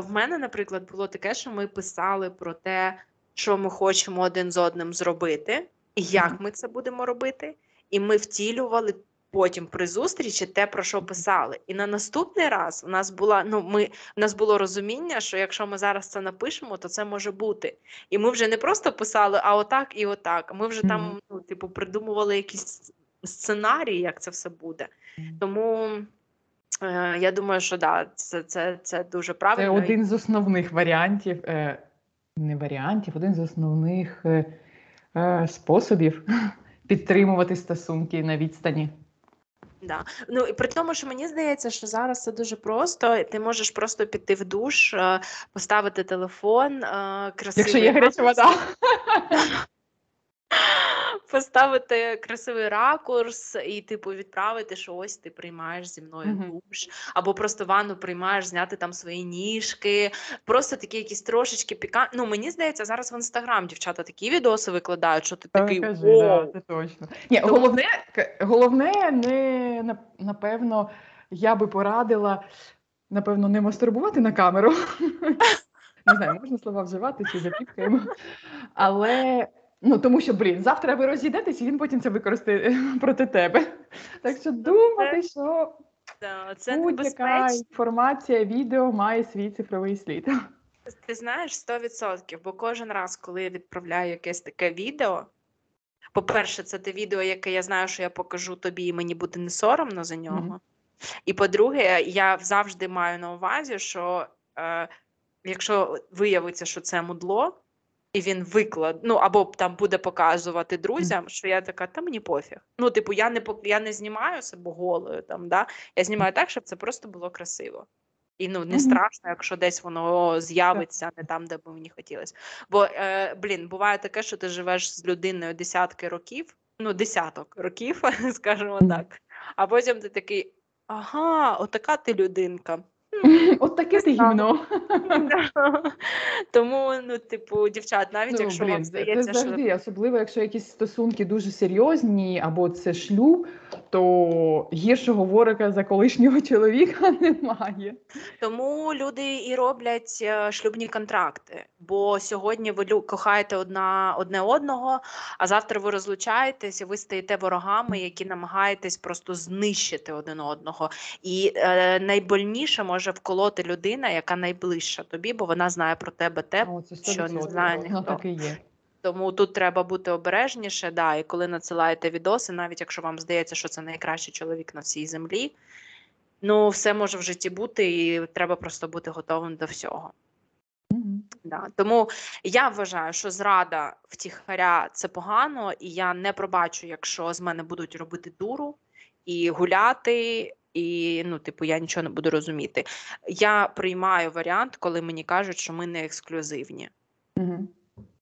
в мене, наприклад, було таке, що ми писали про те, що ми хочемо один з одним зробити, і як ми це будемо робити. І ми втілювали потім при зустрічі те, про що писали. І на наступний раз у нас була, ну, ми, у нас було розуміння, що якщо ми зараз це напишемо, то це може бути. І ми вже не просто писали, а отак і отак. Ми вже там, ну, типу, придумували якісь сценарії, як це все буде. Тому. Е, Я думаю, що да, це, це, це дуже Це правильно. один з основних варіантів, е, не варіантів, один з основних е, способів [LAUGHS] підтримувати стосунки на відстані. Да. Ну і при тому, що мені здається, що зараз це дуже просто. Ти можеш просто піти в душ, е, поставити телефон, е, красивий Якщо є гаряча вода. [LAUGHS] поставити красивий ракурс і, типу, відправити, що ось ти приймаєш зі мною Мгм. душ, або просто ванну приймаєш, зняти там свої ніжки, просто такі якісь трошечки піка. Ну мені здається, зараз в інстаграм дівчата такі відоси викладають, що ти Та такий кажи, да, це точно. Ні, Тому- головне, головне, не напевно, я би порадила, напевно, не мастурбувати на камеру. [LAUGHS] Не знаю, можна слова вживати чи запікаємо. Але ну тому що, блін, завтра ви розійдетесь, і він потім це використає [LAUGHS] проти тебе. Так що думати, що Да, Це будь-яка інформація, відео має свій цифровий слід. Ти знаєш 100%, бо кожен раз, коли я відправляю якесь таке відео, по-перше, це те відео, яке я знаю, що я покажу тобі, і мені буде не соромно за нього. Мгм. І по-друге, я завжди маю на увазі, що е, якщо виявиться, що це мудло, і він виклад, ну або там буде показувати друзям, що я така, та мені пофіг. Ну, типу, я не я не знімаю себе голою там, да? я знімаю так, щоб це просто було красиво. І ну не страшно, якщо десь воно з'явиться не там, де би мені хотілося. Бо, е, блін, буває таке, що ти живеш з людиною десятки років, ну, десяток років, [LAUGHS] скажімо так. А потім ти такий: ага, отака ти людинка. [LAUGHS] От таке ти гімно. [LAUGHS] Тому, ну, типу, дівчат, навіть Ну, якщо блін, вам здається, це що завжди, особливо якщо якісь стосунки дуже серйозні, або це шлюб, то гіршого ворога за колишнього [LAUGHS] чоловіка немає. Тому люди і роблять е, шлюбні контракти. Бо сьогодні ви кохаєте одна одне одного, а завтра ви розлучаєтесь, і ви стаєте ворогами, які намагаєтесь просто знищити один одного. І е, найбольніше може вколоти людина, яка найближча тобі, бо вона знає про тебе те, О, що не 100%. знає ніхто. так і є. Тому тут треба бути обережніше. Да, і коли надсилаєте відоси, навіть якщо вам здається, що це найкращий чоловік на всій землі, ну все може в житті бути, і треба просто бути готовим до всього. Мгм. Да. Тому я вважаю, що зрада втіхаря це погано, і я не пробачу, якщо з мене будуть робити дуру і гуляти. І ну, типу, я нічого не буду розуміти. Я приймаю варіант, коли мені кажуть, що ми не ексклюзивні. Мгм.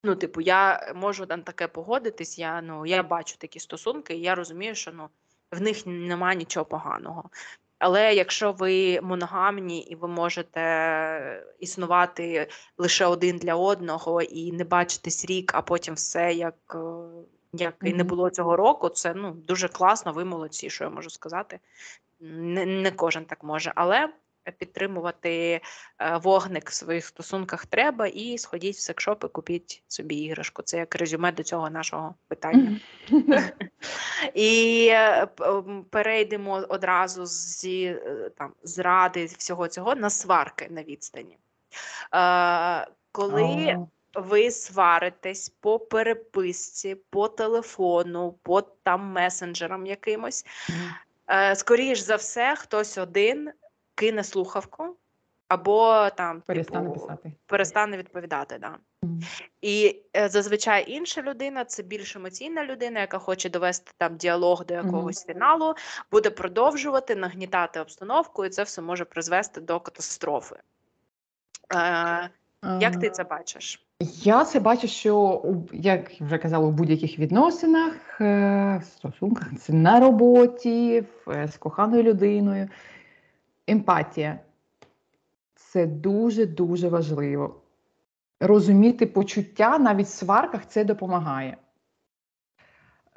Ну, типу, я можу на таке погодитись. Я ну я бачу такі стосунки, і я розумію, що ну в них немає нічого поганого. Але якщо ви моногамні і ви можете існувати лише один для одного і не бачитись рік, а потім все як, е, як і не було цього року, це ну дуже класно. Ви молодці, що я можу сказати. Не, не кожен так може, але підтримувати е, вогник в своїх стосунках треба, і сходіть в секшоп і купіть собі іграшку. Це як резюме до цього нашого питання. [LAUGHS] І е, перейдемо одразу зі е, там зради всього цього на сварки на відстані. Коли ви сваритесь по переписці, по телефону, по там месенджерам якимось, скоріш за все, хтось один кине слухавку або там Перестане типу, писати. перестане відповідати. Да. І е, зазвичай інша людина, це більш емоційна людина, яка хоче довести там діалог до якогось фіналу, буде продовжувати нагнітати обстановку, і це все може призвести до катастрофи. Е, як ти це бачиш? Я це бачу, що як вже казала, у будь-яких відносинах, е, в стосунках, це на роботі, е, з коханою людиною. Емпатія це дуже дуже важливо. Розуміти почуття навіть в сварках це допомагає.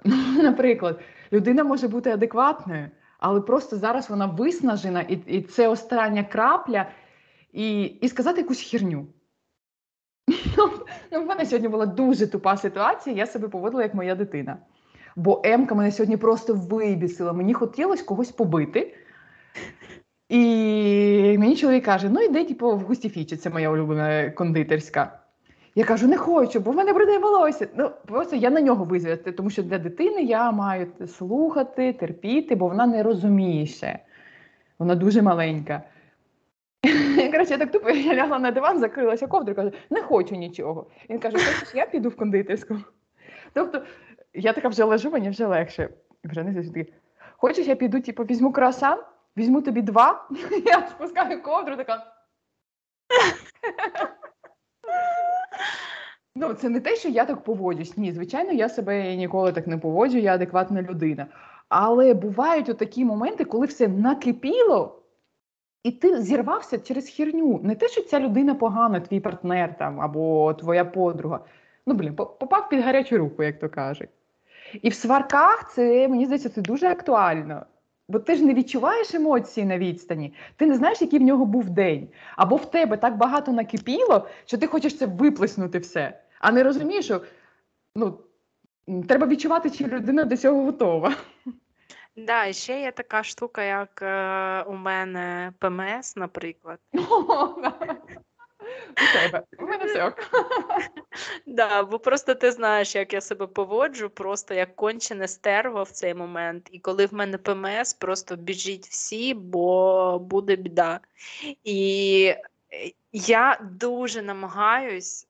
Ну, [LAUGHS] Наприклад, людина може бути адекватною, але просто зараз вона виснажена, і, і це остання крапля, і, і сказати якусь херню. Ну, в мене сьогодні була дуже тупа ситуація, я себе поводила як моя дитина. Бо Емка мене сьогодні просто вибісила. Мені хотілося когось побити. І мені чоловік каже: ну йди, типу, в густіфічі, це моя улюблена кондитерська. Я кажу, не хочу, бо в мене бруде волосся. Ну, просто я на нього визвати, тому що для дитини я маю слухати, терпіти, бо вона не розуміє ще. Вона дуже маленька. [LAUGHS] Коротше, я так тупо я лягла на диван, закрилася ковдрою, кажу, не хочу нічого. Він каже, хочеш, я піду в кондитерську. Тобто, я така вже лежу, мені вже легше. Вже не завжди. Хочеш, я піду, типу, візьму круасан, візьму тобі два, [LAUGHS] я спускаю ковдру, така. Ну, це не те, що я так поводжусь. Ні, звичайно, я себе ніколи так не поводжу, я адекватна людина. Але бувають отакі моменти, коли все накипіло, і ти зірвався через херню. Не те, що ця людина погана, твій партнер там або твоя подруга. Ну, блін, попав під гарячу руку, як то кажуть. І в сварках це, мені здається, це дуже актуально. Бо ти ж не відчуваєш емоції на відстані, ти не знаєш, який в нього був день. Або в тебе так багато накипіло, що ти хочеш це виплеснути все, а не розумієш, що ну, треба відчувати, чи людина до цього готова. Да, і ще є така штука, як е, у мене ПМС, наприклад. [LAUGHS] У тебе. У мене все. [LAUGHS] Да, бо просто ти знаєш, як я себе поводжу, просто як кончене стерво в цей момент. І коли в мене ПМС, просто біжіть всі, бо буде біда. І е, я дуже намагаюсь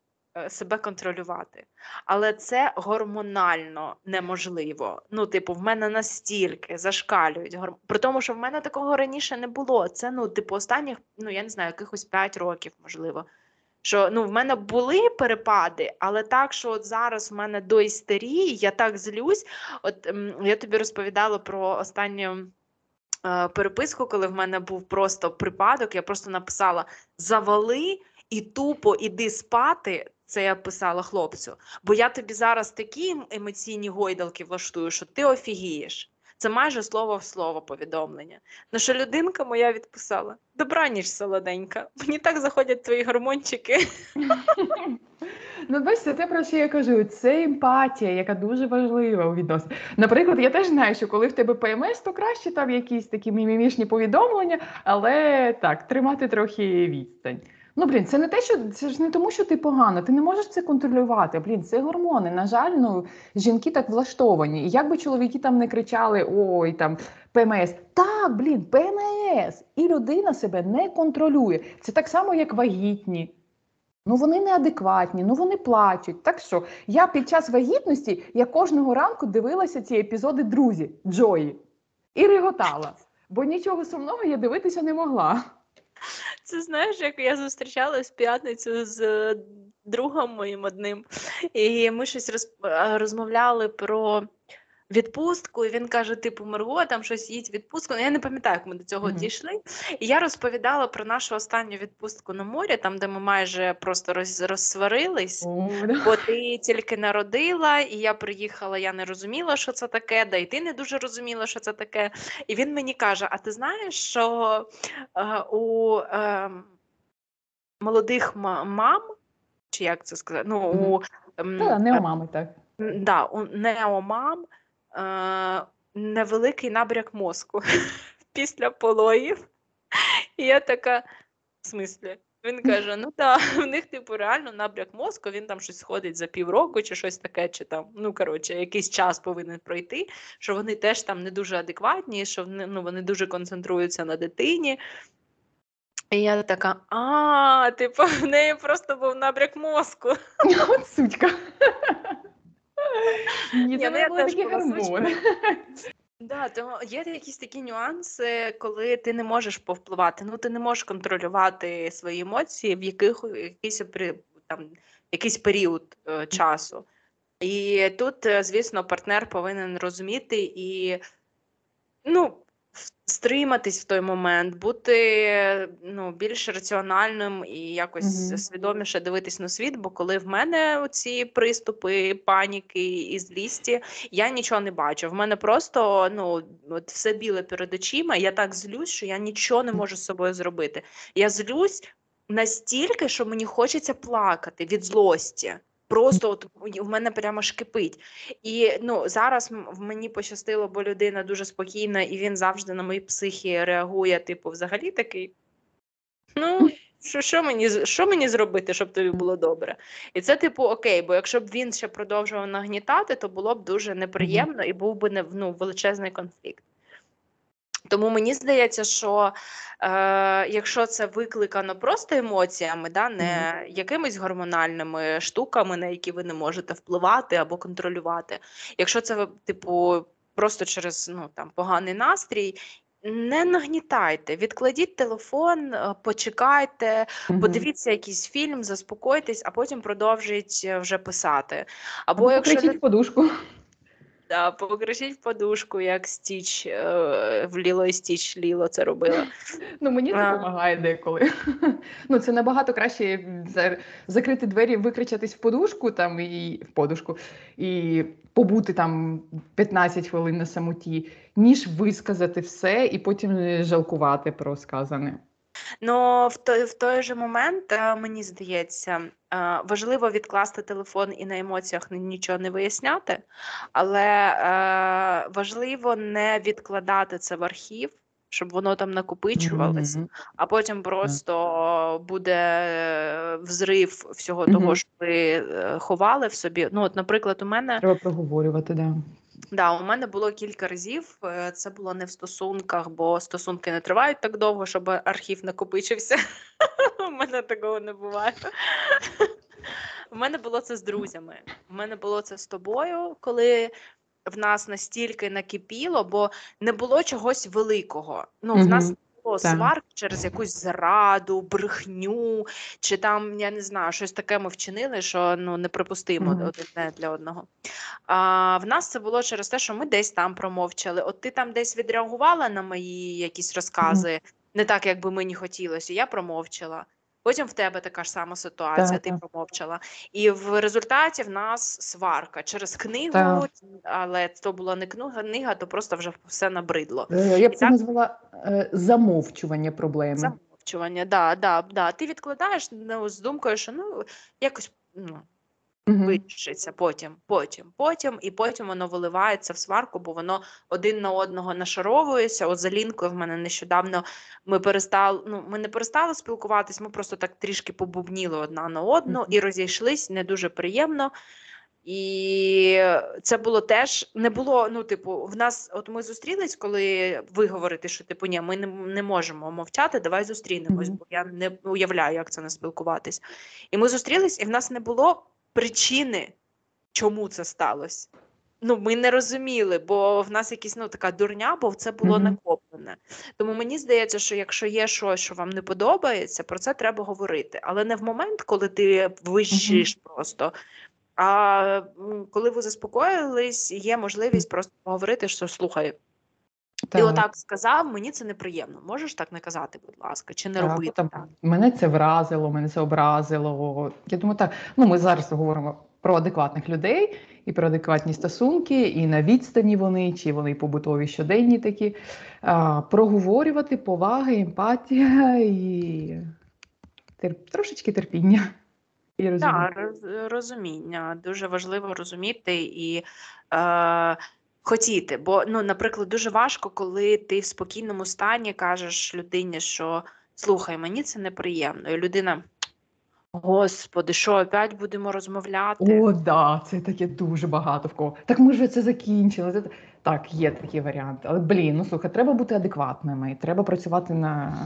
себе контролювати, але це гормонально неможливо. Ну, типу, в мене настільки зашкалюють гормони. При тому, що в мене такого раніше не було. Це, ну, типу, останніх, ну я не знаю, якихось 5 років, можливо. Що ну в мене були перепади, але так, що от зараз в мене до істерії, я так злюсь. От я тобі розповідала про останню е, переписку, коли в мене був просто припадок. Я просто написала: завали і тупо іди спати. Це я писала хлопцю. Бо я тобі зараз такі ем- емоційні гойдалки влаштую, що ти офігієш. Це майже слово в слово повідомлення. На що людинка моя відписала: Добраніч, солоденька. Мені так заходять твої гормончики. [LAUGHS] Ну, бачите, те, про що я кажу, це емпатія, яка дуже важлива у відносинах. Наприклад, я теж знаю, що коли в тебе ПМС, то краще там якісь такі мімімішні повідомлення, але так, тримати трохи відстань. Ну, блін, це не те, що це ж не тому, що ти погана, ти не можеш це контролювати. Блін, це гормони. На жаль, ну жінки так влаштовані. І як би чоловіки там не кричали, ой, там ПМС. Так, блін, ПМС. І людина себе не контролює. Це так само, як вагітні. Ну вони неадекватні, ну вони плачуть. Так що я під час вагітності я кожного ранку дивилася ці епізоди друзі Джої і реготала, бо нічого сумного я дивитися не могла. Це знаєш, як я зустрічалась в п'ятницю з е, другом моїм одним, і ми щось роз, розмовляли про відпустку, і він каже: типу, Марго, там щось їдь відпустку. Ну, я не пам'ятаю, як ми до цього Мгм. дійшли. І я розповідала про нашу останню відпустку на морі, там, де ми майже просто роз, розсварились. О, да. Бо ти тільки народила, і я приїхала, я не розуміла, що це таке, да і ти не дуже розуміла, що це таке. І він мені каже: А ти знаєш, що е, у е, молодих ма- мам, чи як це сказати? Ну, у, ем, Та, не у мами, так. Да, у неомам е, невеликий набряк мозку [LAUGHS] після пологів. І я така, в смислі? Він каже: ну так, [LAUGHS] в них, типу, реально набряк мозку, він там щось сходить за півроку чи щось таке, чи там, ну коротше, якийсь час повинен пройти, що вони теж там не дуже адекватні, що вони, ну, вони дуже концентруються на дитині. І я така, а, типу, в неї просто був набряк мозку. [LAUGHS] От сучка. Ні, це не теж такі була. [LAUGHS] Да, то є якісь такі нюанси, коли ти не можеш повпливати. Ну, ти не можеш контролювати свої емоції в яких якийсь там якийсь період е, часу. І тут, е, звісно, партнер повинен розуміти і ну, стриматись в той момент, бути ну, більш раціональним і якось Мгм. свідоміше дивитись на світ. Бо коли в мене ці приступи паніки і злісті, я нічого не бачу. В мене просто ну, от все біле перед очима. Я так злюсь, що я нічого не можу з собою зробити. Я злюсь настільки, що мені хочеться плакати від злості. Просто от в мене прямо аж кипить. І ну зараз мені пощастило, бо людина дуже спокійна, і він завжди на мої психі реагує, типу, взагалі такий. Ну, що, що, мені, що мені зробити, щоб тобі було добре? І це, типу, окей, бо якщо б він ще продовжував нагнітати, то було б дуже неприємно і був би не, ну, величезний конфлікт. Тому мені здається, що е, якщо це викликано просто емоціями, да, не якимись гормональними штуками, на які ви не можете впливати або контролювати. Якщо це, типу, просто через ну, там, поганий настрій, не нагнітайте, відкладіть телефон, е, почекайте, подивіться якийсь фільм, заспокойтесь, а потім продовжіть е, вже писати. Або, Або якщо покричіть подушку. Да, покричіть в подушку, як стіч е, в Ліло і стіч Ліло це робила. Ну, мені це допомагає деколи. [LAUGHS] Ну, це набагато краще за- закрити двері, викричатись в подушку там і в подушку, і побути там 15 хвилин на самоті, ніж висказати все і потім жалкувати про сказане. Ну, в той, в той же момент, мені здається, важливо відкласти телефон і на емоціях ні- нічого не виясняти, але важливо не відкладати це в архів, щоб воно там накопичувалось. Мгм. а потім просто буде е, взрив всього Мгм. того, що ви е, ховали в собі. Ну, от, наприклад, у мене Треба проговорювати, да. Да, у мене було кілька разів. е, Це було не в стосунках, бо стосунки не тривають так довго, щоб архів накопичився. [LAUGHS] У мене такого не буває. У мене було це з друзями. У мене було це з тобою, коли в нас настільки накипіло, бо не було чогось великого. Ну, в нас було Так. сварк через якусь зраду, брехню, чи там, я не знаю, щось таке ми вчинили, що ну неприпустимо Мгм. одне для одного. А в нас це було через те, що ми десь там промовчали. От ти там десь відреагувала на мої якісь розкази, не так, як би мені хотілося. Я промовчала. Потім в тебе така ж сама ситуація, Так, ти так. промовчала. І в результаті в нас сварка через книгу, Так. але то була не книга, книга, то просто вже все набридло. Е, Я б це так- назвала е, замовчування проблеми. Замовчування, да, да, да. Ти відкладаєш ну, з думкою, що ну якось ну, Вирішиться потім, потім, потім, і потім воно виливається в сварку, бо воно один на одного нашаровується. От за лінкою в мене нещодавно ми перестали, ну ми не перестали спілкуватись, ми просто так трішки побубніли одна на одну і розійшлись не дуже приємно. І це було теж не було. Ну, типу, в нас, от ми зустрілись, коли ви говорите, що типу, ні, ми не, не можемо мовчати, давай зустрінемось, бо я не уявляю, як це не спілкуватись. І ми зустрілись, і в нас не було причини, чому це сталося. Ну, ми не розуміли, бо в нас якась ну, така дурня, бо це було Мгм. накоплене. Тому мені здається, що якщо є щось, що вам не подобається, про це треба говорити. Але не в момент, коли ти вищиш просто. А коли ви заспокоїлись, є можливість просто поговорити, що слухай, ти Так. отак сказав, мені це неприємно. Можеш так не казати, будь ласка, чи не Так, робити там, так? Мене це вразило, мене це образило. Я думаю, так. Ну, ми зараз говоримо про адекватних людей і про адекватні стосунки, і на відстані вони, чи вони побутові щоденні такі. А, проговорювати повага, емпатія і тер... трошечки терпіння. І розуміння. Так, розуміння. Дуже важливо розуміти і е, хотіти. Бо, ну, наприклад, дуже важко, коли ти в спокійному стані кажеш людині, що слухай, мені це неприємно. І людина, господи, що опять будемо розмовляти? О, да, це таке дуже багато в кого. Так ми ж це закінчили. Так, є такий варіант. Але блін, ну слухай, треба бути адекватними. Треба працювати на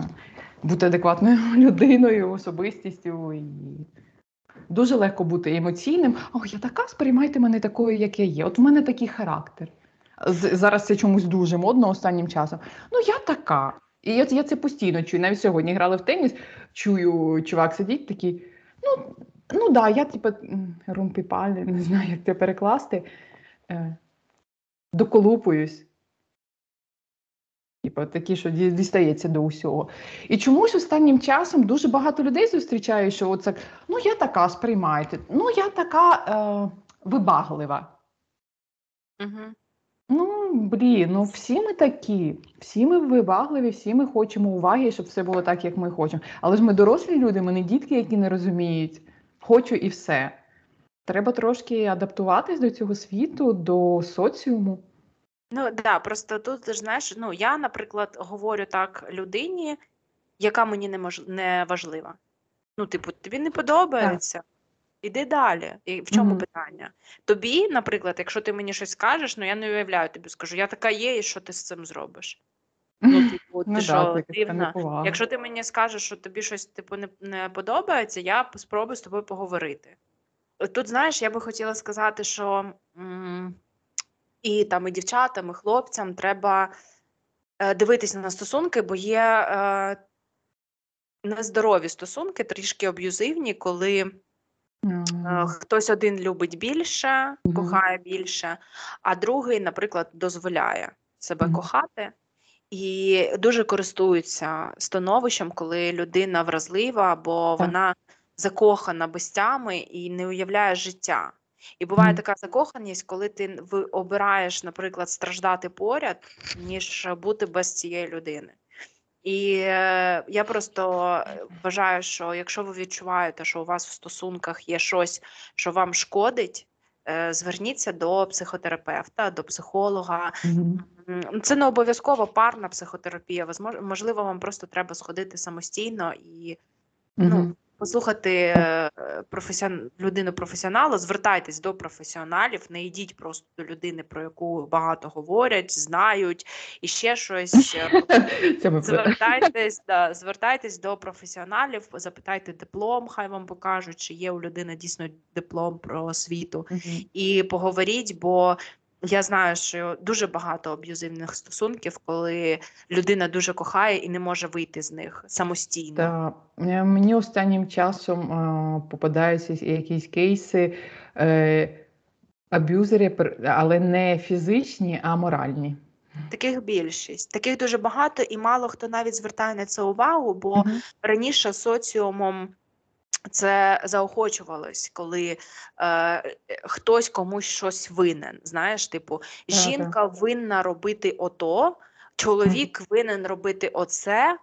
бути адекватною [LAUGHS] людиною, особистістю. І... Дуже легко бути емоційним. О, я така, сприймайте мене такою, як я є. От в мене такий характер. Зараз це чомусь дуже модно останнім часом. Ну, я така. І я, я це постійно чую. Навіть сьогодні грали в теніс, чую, чувак сидить такий. Ну, ну да, я типу румпіпалі, не знаю, як це перекласти. Е, доколупуюсь. Типу, такі, що дістається до усього. І чомусь останнім часом дуже багато людей зустрічаю, що оце, ну я така, сприймайте, ну я така е, вибаглива. Угу. Ну, блін, ну всі ми такі, всі ми вибагливі, всі ми хочемо уваги, щоб все було так, як ми хочемо. Але ж ми дорослі люди, ми не дітки, які не розуміють, хочу і все. Треба трошки адаптуватись до цього світу, до соціуму. Ну да, просто тут знаєш, ну я, наприклад, говорю так людині, яка мені не мож... не важлива. Ну, типу, тобі не подобається. Іди далі. І в чому Мгм. питання? Тобі, наприклад, якщо ти мені щось скажеш, ну я не уявляю тобі, скажу, я така є, і що ти з цим зробиш? [LAUGHS] Ну, типу, ти Ну, що, дивна? Якщо ти мені скажеш, що тобі щось типу не, не подобається, я спробую з тобою поговорити. Тут, знаєш, я би хотіла сказати, що м, і там і дівчатам, і хлопцям треба е, дивитися на стосунки, бо є е, нездорові стосунки, трішки аб'юзивні, коли Е, Хтось один любить більше, кохає більше, а другий, наприклад, дозволяє себе кохати і дуже користуються становищем, коли людина вразлива, бо вона закохана безтями і не уявляє життя. І буває така закоханість, коли ти обираєш, наприклад, страждати поряд, ніж бути без цієї людини. І е, я просто е, вважаю, що якщо ви відчуваєте, що у вас в стосунках є щось, що вам шкодить, е, зверніться до психотерапевта, до психолога. Mm-hmm. Це не обов'язково парна психотерапія. Можливо, вам просто треба сходити самостійно і ну, Мгм. Послухати е, професіон... людину професіонала, звертайтесь до професіоналів, не йдіть просто до людини, про яку багато говорять, знають і ще щось. Е, [LAUGHS] Звертайтесь, да, звертайтесь до професіоналів, запитайте диплом, хай вам покажуть, чи є у людини дійсно диплом про освіту. І поговоріть, бо я знаю, що дуже багато аб'юзивних стосунків, коли людина дуже кохає і не може вийти з них самостійно. Та е, мені останнім часом е, попадаються якісь кейси е, аб'юзери, але не фізичні, а моральні. Таких більшість. Таких дуже багато, і мало хто навіть звертає на це увагу, бо Мгм. раніше соціумом це заохочувалось, коли е, хтось комусь щось винен. Знаєш, типу, жінка винна робити ото, чоловік винен робити оце,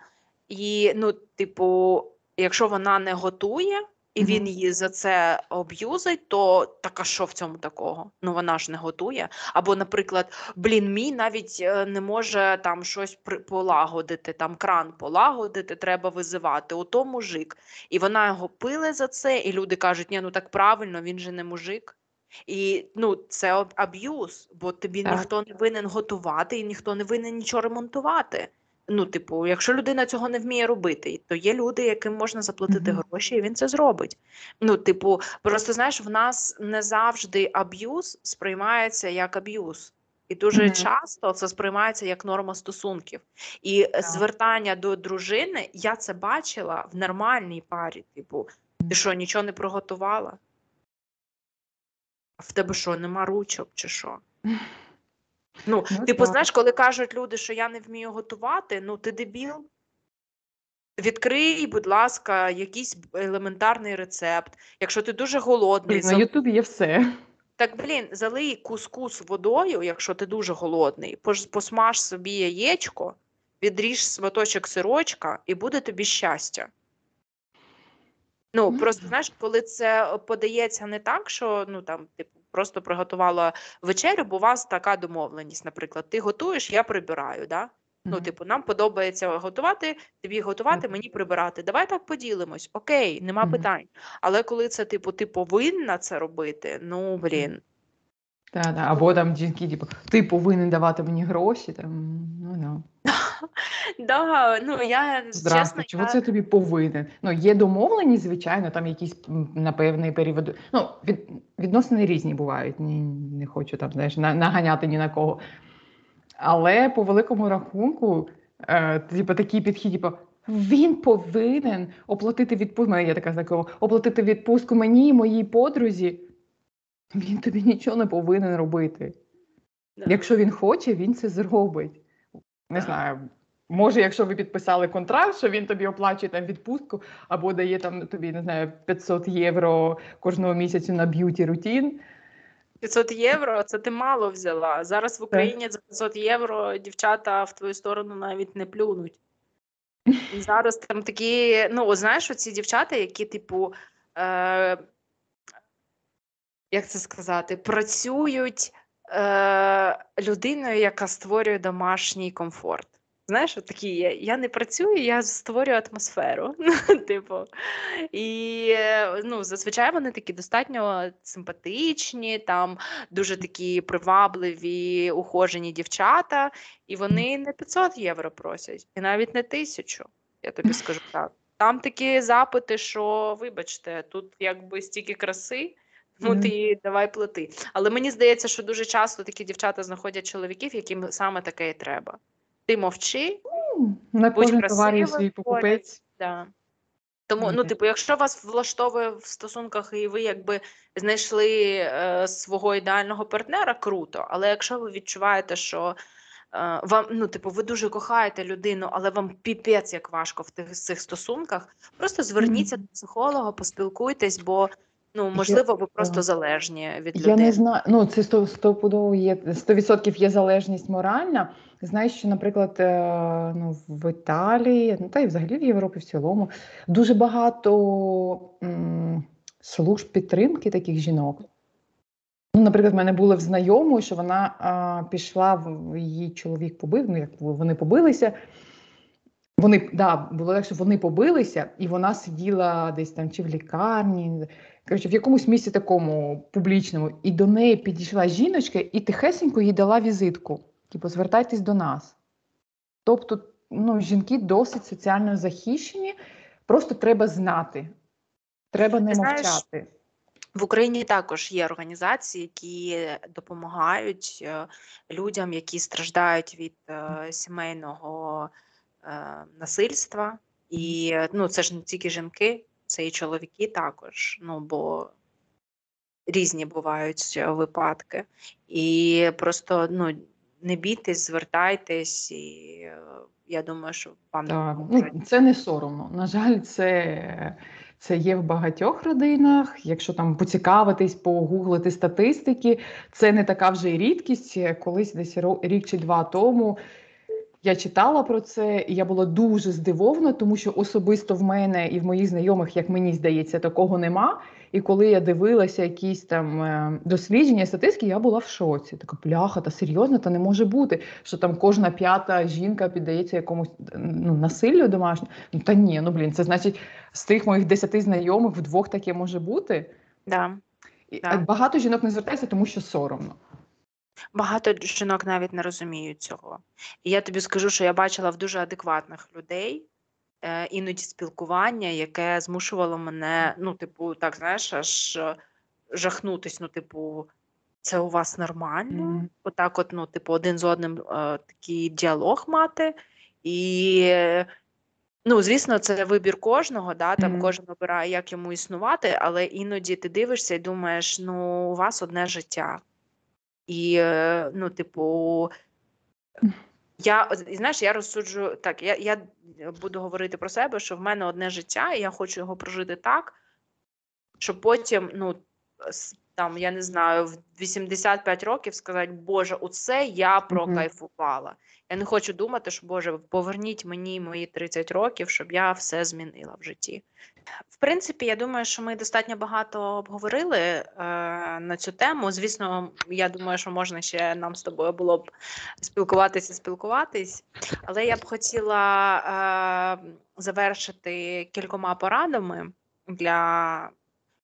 і, ну, типу, якщо вона не готує. І він її за це об'юзить, то так а що в цьому такого? Ну вона ж не готує. Або, наприклад, блін, мій навіть е, не може там щось при- полагодити, там кран полагодити, треба визивати. Ото мужик. І вона його пиле за це, і люди кажуть, ні, ну так правильно, він же не мужик. І ну, це аб'юз, бо тобі Так. ніхто не винен готувати і ніхто не винен нічого ремонтувати. Ну, типу, якщо людина цього не вміє робити, то є люди, яким можна заплатити Мгм. гроші, і він це зробить. Ну, типу, просто знаєш, в нас не завжди аб'юз сприймається як аб'юз. І дуже Мгм. часто це сприймається як норма стосунків. І е, звертання до дружини, я це бачила в нормальній парі. Типу, ти що, нічого не приготувала? в тебе що, нема ручок чи що? [LAUGHS] Ну, Ну, типу, так. знаєш, коли кажуть люди, що я не вмію готувати, ну ти дебіл. Відкрий, будь ласка, якийсь елементарний рецепт. Якщо ти дуже голодний, на Ютубі є все. так, блін, залий кускус водою, якщо ти дуже голодний, посмаж собі яєчко, відріж шматочок сирочка, і буде тобі щастя. Ну, Ну, просто знаєш, коли це подається не так, що ну там типу просто приготувала вечерю, бо у вас така домовленість, наприклад, ти готуєш, я прибираю, да? Ну, типу, нам подобається готувати, тобі готувати, мені прибирати. Давай так поділимось. Окей, нема питань. Але коли це, типу, ти повинна це робити, ну блін. Та, та. Або там жінки, типу, ти повинен давати мені гроші. Там, ну, ну. [LAUGHS] Да, ну я чесно, чого я... це тобі повинен? Ну, є домовленість, звичайно, там якісь на певний період. Ну, від, відносини різні бувають. Ні, не хочу там, знаєш, наганяти ні на кого. Але по великому рахунку, е, типу, такий підхід, типу, він повинен оплатити відпустку. Мене є така знакома, оплатити відпустку мені і моїй подрузі. Він тобі нічого не повинен робити. Да. Якщо він хоче, він це зробить. Не знаю. Може, якщо ви підписали контракт, що він тобі оплачує там відпустку, або дає там тобі, не знаю, 500 євро кожного місяця на beauty routine. 500 євро, це ти мало взяла. Зараз в Україні за 500 євро дівчата в твою сторону навіть не плюнуть. І зараз там такі, ну, знаєш, оці дівчата, які, типу, е, як це сказати, працюють е, людиною, яка створює домашній комфорт. Знаєш, от такі є. Я не працюю, я створюю атмосферу. [LAUGHS] Типу. І е, ну, зазвичай вони такі достатньо симпатичні, там дуже такі привабливі, ухожені дівчата, і вони не 500 євро просять, і навіть не тисячу, я тобі скажу так. Там такі запити, що, вибачте, тут якби стільки краси. Ну, Мгм. ти давай плати. Але мені здається, що дуже часто такі дівчата знаходять чоловіків, яким саме таке і треба. Ти мовчи, Ну, На Будь красивим, свій покупець. Да. Тому, ну, типу, якщо вас влаштовує в стосунках, і ви якби знайшли е, свого ідеального партнера, круто. Але якщо ви відчуваєте, що е, вам, ну, типу, ви дуже кохаєте людину, але вам піпець як важко в тих цих стосунках, просто зверніться Мгм. до психолога, поспілкуйтесь, бо ну, можливо, ви просто залежні від людей. Я не знаю, ну це сто- стопудово є 100% є залежність моральна. Знаєш, що, наприклад, е, ну, в Італії, ну та й взагалі в Європі в цілому, дуже багато м, служб підтримки таких жінок. Ну, наприклад, в мене було в знайомої, що вона а, пішла, в- її чоловік побив, ну як вони побилися. Вони да, було так, що вони побилися, і вона сиділа десь там чи в лікарні, коротше, в якомусь місці такому публічному, і до неї підійшла жіночка і тихесенько їй дала візитку. Типу, звертайтесь до нас. Тобто, ну, жінки досить соціально захищені, просто треба знати. Треба не знаєш, мовчати. В Україні також є організації, які допомагають е, людям, які страждають від е, сімейного е, насильства. І ну, це ж не тільки жінки, це і чоловіки також. Ну бо різні бувають е, випадки. І просто ну, не бійтесь, звертайтесь, і е, я думаю, що вам Так, допоможуть. ну, це не соромно. На жаль, це, це є в багатьох родинах. Якщо там поцікавитись, погуглити статистики, це не така вже й рідкість. Колись десь рік чи два тому я читала про це, і я була дуже здивована, тому що особисто в мене і в моїх знайомих, як мені здається, такого нема. І коли я дивилася якісь там е, дослідження, статистики, я була в шоці. Така пляха, та серйозно, та не може бути, що там кожна п'ята жінка піддається якомусь ну, насиллю домашньому. Ну та ні, ну блін, це значить з тих моїх десяти знайомих вдвох таке може бути. Да. І, Так. а Багато жінок не звертається, тому що соромно. Багато жінок навіть не розуміють цього. І я тобі скажу, що я бачила в дуже адекватних людей е, іноді спілкування, яке змушувало мене, ну, типу, так, знаєш, аж е, жахнутись. Ну, типу, це у вас нормально? Мгм. Отак, от, ну, типу, один з одним е, такий діалог мати. І е, Ну, звісно, це вибір кожного, да, там Мгм. кожен обирає, як йому існувати, але іноді ти дивишся і думаєш, ну, у вас одне життя. І, е, ну, типу, я, і знаєш, я розсуджу так, я, я буду говорити про себе, що в мене одне життя, і я хочу його прожити так, щоб потім, ну, там, я не знаю, в 85 років сказати, Боже, оце я прокайфувала. Я не хочу думати, що Боже, поверніть мені мої 30 років, щоб я все змінила в житті. В принципі, я думаю, що ми достатньо багато обговорили е, на цю тему. Звісно, я думаю, що можна ще нам з тобою було б спілкуватися, спілкуватись. Але я б хотіла е, завершити кількома порадами для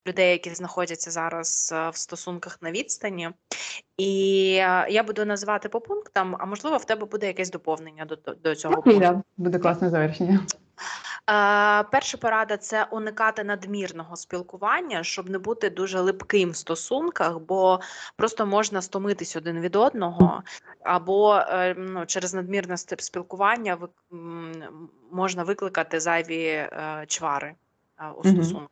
людей, які знаходяться зараз е, в стосунках на відстані. І е, я буду називати по пунктам, а можливо, в тебе буде якесь доповнення до, до цього пункту. да, буде класне завершення. Е, перша порада це уникати надмірного спілкування, щоб не бути дуже липким в стосунках, бо просто можна стомитись один від одного, або е, ну, через надмірне спілкування ви- можна викликати зайві е, чвари е, у стосунках.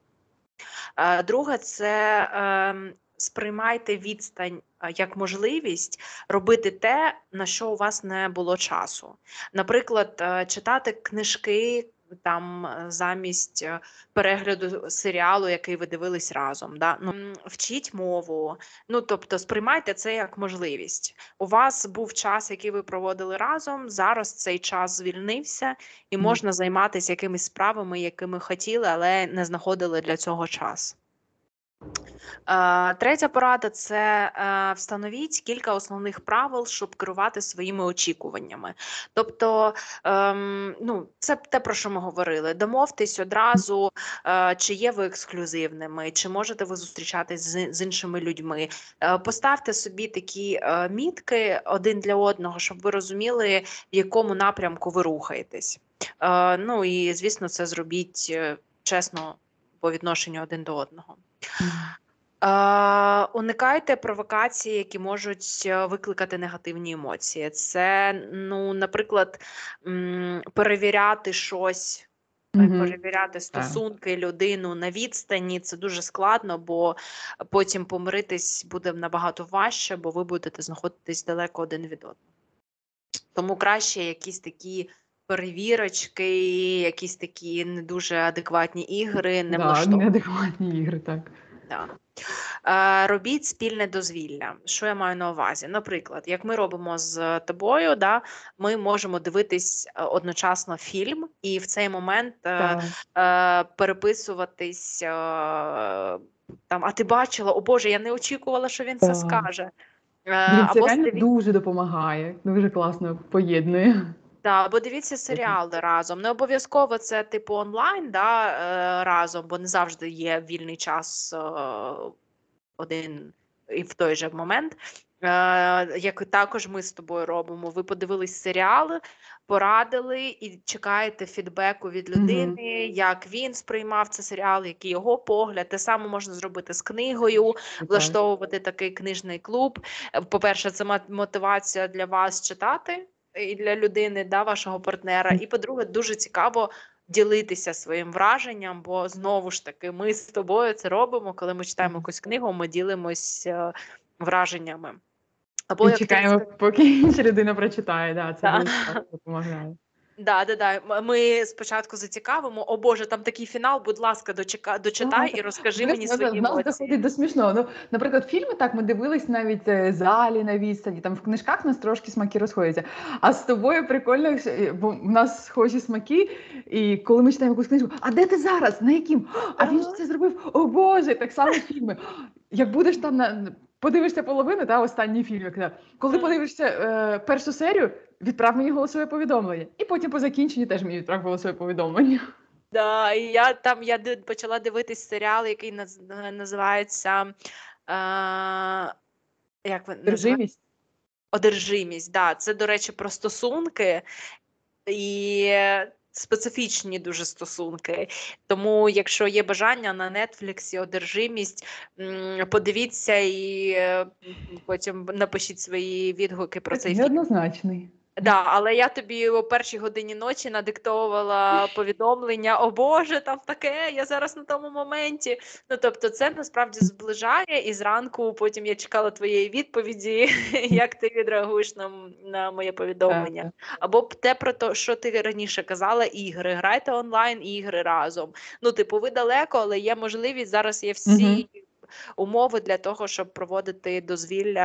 Е, Друге, це е, сприймайте відстань е, як можливість робити те, на що у вас не було часу. Наприклад, е, читати книжки там е, замість е, перегляду серіалу, який ви дивились разом. Да? Ну, вчіть мову. Ну тобто, сприймайте це як можливість. У вас був час, який ви проводили разом. Зараз цей час звільнився, і можна займатися якимись справами, якими хотіли, але не знаходили для цього час. Е, Третя порада це е, встановіть кілька основних правил, щоб керувати своїми очікуваннями. Тобто, ем, ну, це те, про що ми говорили. Домовтесь одразу, е, чи є ви ексклюзивними, чи можете ви зустрічатись з, іншими людьми. Поставте собі такі мітки один для одного, щоб ви розуміли, в якому напрямку ви рухаєтесь. Ну і звісно, це зробіть чесно по відношенню один до одного. Е, уникайте провокацій, які можуть е, викликати негативні емоції. Це, ну, наприклад, м, перевіряти щось, Мгм. перевіряти стосунки, людину на відстані. Це дуже складно, бо потім помиритись буде набагато важче, бо ви будете знаходитись далеко один від одного. Тому краще якісь такі перевірочки, якісь такі не дуже адекватні ігри, не да, неадекватні ігри, так. Да. Е, робіть спільне дозвілля. Що я маю на увазі? Наприклад, як ми робимо з тобою, да, ми можемо дивитись е, одночасно фільм, і в цей момент Так. е, переписуватись там, а ти бачила, о Боже, я не очікувала, що він це скаже. Е, це або реально дуже допомагає, дуже класно поєднує. Да, або дивіться серіали разом. Не обов'язково це типу онлайн, да, е, разом, бо не завжди є вільний час е, один і в той же момент. Е, як також ми з тобою робимо. Ви подивились серіали, порадили і чекаєте фідбеку від людини, як він сприймав цей серіал, який його погляд. Те саме можна зробити з книгою, Так. влаштовувати такий книжний клуб. По-перше, це мо- мотивація для вас читати і для людини, да, вашого партнера. І по-друге, дуже цікаво ділитися своїм враженням, бо знову ж таки, ми з тобою це робимо. Коли ми читаємо якусь книгу, ми ділимося враженнями. Або І як чекаємо, ти... поки інша людина прочитає. Да, це Да. [LAUGHS] допомагає. Да, да, да. Ми спочатку зацікавимо. О Боже, там такий фінал. Будь ласка, дочека... дочитай і розкажи мені свої нас емоції. доходить до смішного. Ну, наприклад, фільми так ми дивились навіть е, залі на відстані. Там в книжках нас трошки смаки розходяться. А з тобою прикольно, е, бо в нас схожі смаки. І коли ми читаємо якусь книжку, а де ти зараз? На яким? А він ж це зробив. О Боже, так само фільми. Як будеш там на подивишся половину, та останній фільм, як, коли подивишся е, першу серію, відправ мені голосове повідомлення. І потім по закінченню теж мені відправ голосове повідомлення. Да, і я там я почала дивитись серіал, який наз- називається е, як він називається? Держимість. Одержимість. Да. Це, до речі, про стосунки і специфічні дуже стосунки. Тому, якщо є бажання на Нетфліксі одержимість, подивіться і е, потім напишіть свої відгуки про цей фільм. Неоднозначний. Да, але я тобі о першій годині ночі надиктовувала повідомлення: О Боже, там таке, я зараз на тому моменті. Ну тобто, це насправді зближає, і зранку потім я чекала твоєї відповіді, [LAUGHS] як ти відреагуєш на, на моє повідомлення. Або те про те, що ти раніше казала, ігри. Грайте онлайн ігри разом. Ну, типу, ви далеко, але є можливість. Зараз є всі умови для того, щоб проводити дозвілля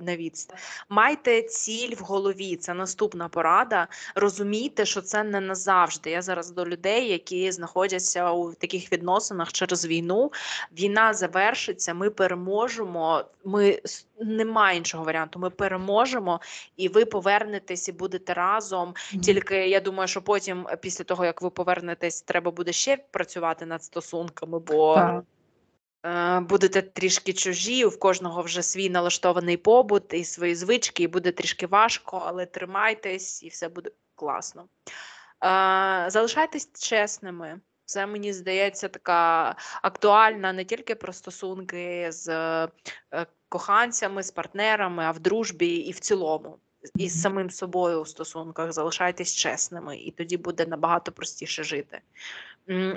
на відстань. Майте ціль в голові. Це наступна порада. Розумійте, що це не назавжди. Я зараз до людей, які знаходяться у таких відносинах через війну. Війна завершиться, ми переможемо. Ми немає іншого варіанту. Ми переможемо, і ви повернетесь і будете разом. Тільки я думаю, що потім, після того як ви повернетесь, треба буде ще працювати над стосунками, бо будете трішки чужі. У кожного вже свій налаштований побут і свої звички, і буде трішки важко, але тримайтесь, і все буде класно. Е, залишайтесь чесними. Це мені здається така актуальна не тільки про стосунки з е, коханцями, з партнерами, а в дружбі і в цілому. І з самим собою у стосунках залишайтесь чесними, і тоді буде набагато простіше жити.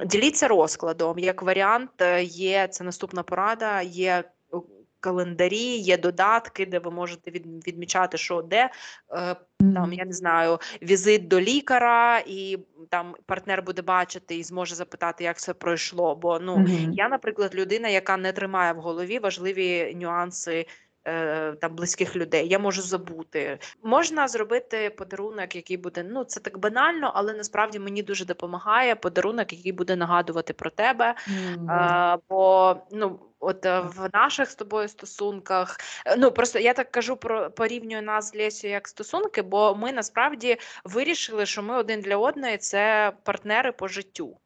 Діліться розкладом. Як варіант, е, є це наступна порада. Є е, календарі, є додатки, де ви можете від, відмічати, що де. Е, Там я не знаю, візит до лікаря, і там партнер буде бачити і зможе запитати, як все пройшло. Бо ну Мгм. я, наприклад, людина, яка не тримає в голові важливі нюанси. Е, Там близьких людей я можу забути. Можна зробити подарунок, який буде ну це так банально, але насправді мені дуже допомагає подарунок, який буде нагадувати про тебе. Мгм. А, бо ну от е, в наших з тобою стосунках, е, ну просто я так кажу про порівнюю нас з Лесю як стосунки, бо ми насправді вирішили, що ми один для одної це партнери по життю.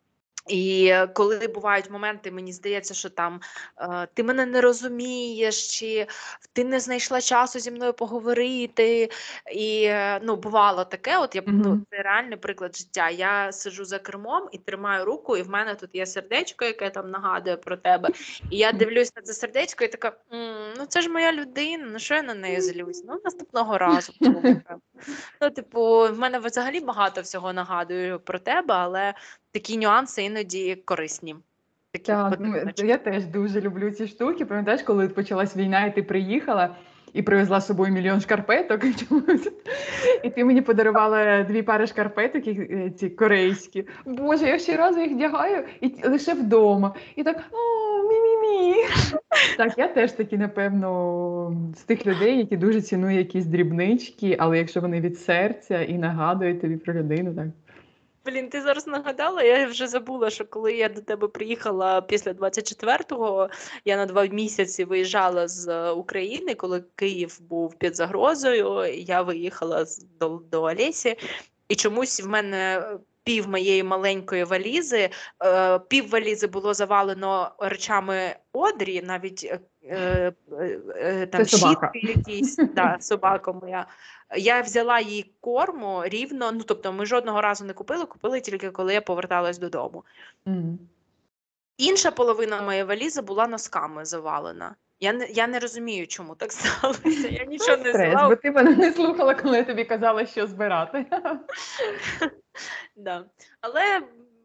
І е, коли бувають моменти, мені здається, що там е, ти мене не розумієш, чи ти не знайшла часу зі мною поговорити. І е, ну, бувало таке, от я ну, це реальний приклад життя. Я сиджу за кермом і тримаю руку, і в мене тут є сердечко, яке там нагадує про тебе. І я дивлюсь на це сердечко і така: ну це ж моя людина, ну що я на неї злюсь? Ну наступного разу. [LAUGHS] Ну, типу, в мене взагалі багато всього нагадує про тебе, але такі нюанси іноді корисні. Такі Так, ну, я теж дуже люблю ці штуки. Пам'ятаєш, коли почалась війна, і ти приїхала і привезла з собою мільйон шкарпеток. [LAUGHS] І ти мені подарувала дві пари шкарпеток, е, ці корейські. Боже, я ще разу їх вдягаю і лише вдома. І так о, мі-мі-мі. [LAUGHS] Так, я теж таки, напевно, з тих людей, які дуже цінують якісь дрібнички, але якщо вони від серця і нагадують тобі про людину, так. Блін, ти зараз нагадала, я вже забула, що коли я до тебе приїхала після 24-го, я на два місяці виїжджала з України, коли Київ був під загрозою. Я виїхала до, до Олесі, і чомусь в мене пів моєї маленької валізи, е, пів валізи було завалено речами Одрі, навіть е, е, там щітки якісь, [LAUGHS] да, собака моя. Я взяла їй корму рівно. Ну тобто, ми жодного разу не купили, купили тільки коли я поверталась додому. Мгм. Інша половина моєї валізи була носками завалена. Я не я не розумію, чому так сталося. Я [LAUGHS] нічого не Стрес, взяла. бо ти мене не слухала, коли я тобі казала, що збирати. [LAUGHS] Да. Але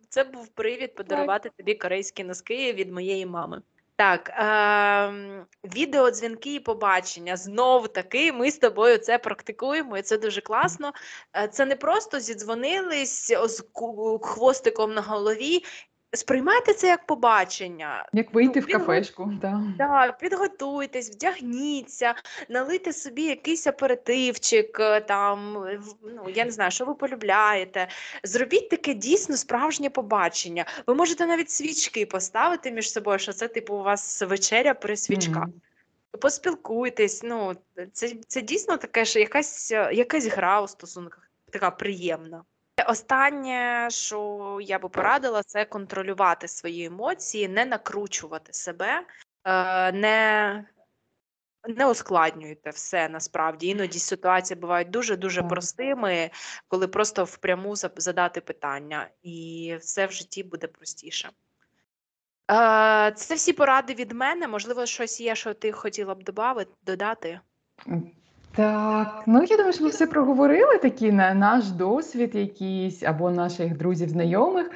це був привід подарувати тобі корейські носки від моєї мами. Так, е- відеодзвінки і побачення. Знов таки, ми з тобою це практикуємо, і це дуже класно. Е, Це не просто зідзвонились з хвостиком на голові. Сприймайте це як побачення. Як вийти Ну, в кафешку, так. Так, підготуйтесь, вдягніться, налийте собі якийсь аперитивчик, е, там, ну, я не знаю, що ви полюбляєте. Зробіть таке дійсно справжнє побачення. Ви можете навіть свічки поставити між собою, що це, типу, у вас вечеря при свічках. Мгм. Поспілкуйтесь. Ну, це, це дійсно таке ж якась, е, якась гра у стосунках, така приємна. Останнє, що я би порадила, це контролювати свої емоції, не накручувати себе, е, не, не ускладнюйте все насправді. Іноді ситуації бувають дуже-дуже простими, коли просто впряму задати питання, і все в житті буде простіше. Е, Це всі поради від мене. Можливо, щось є, що ти хотіла б додати. Так, ну я думаю, що ми все проговорили такі на наш досвід якийсь або наших друзів, знайомих.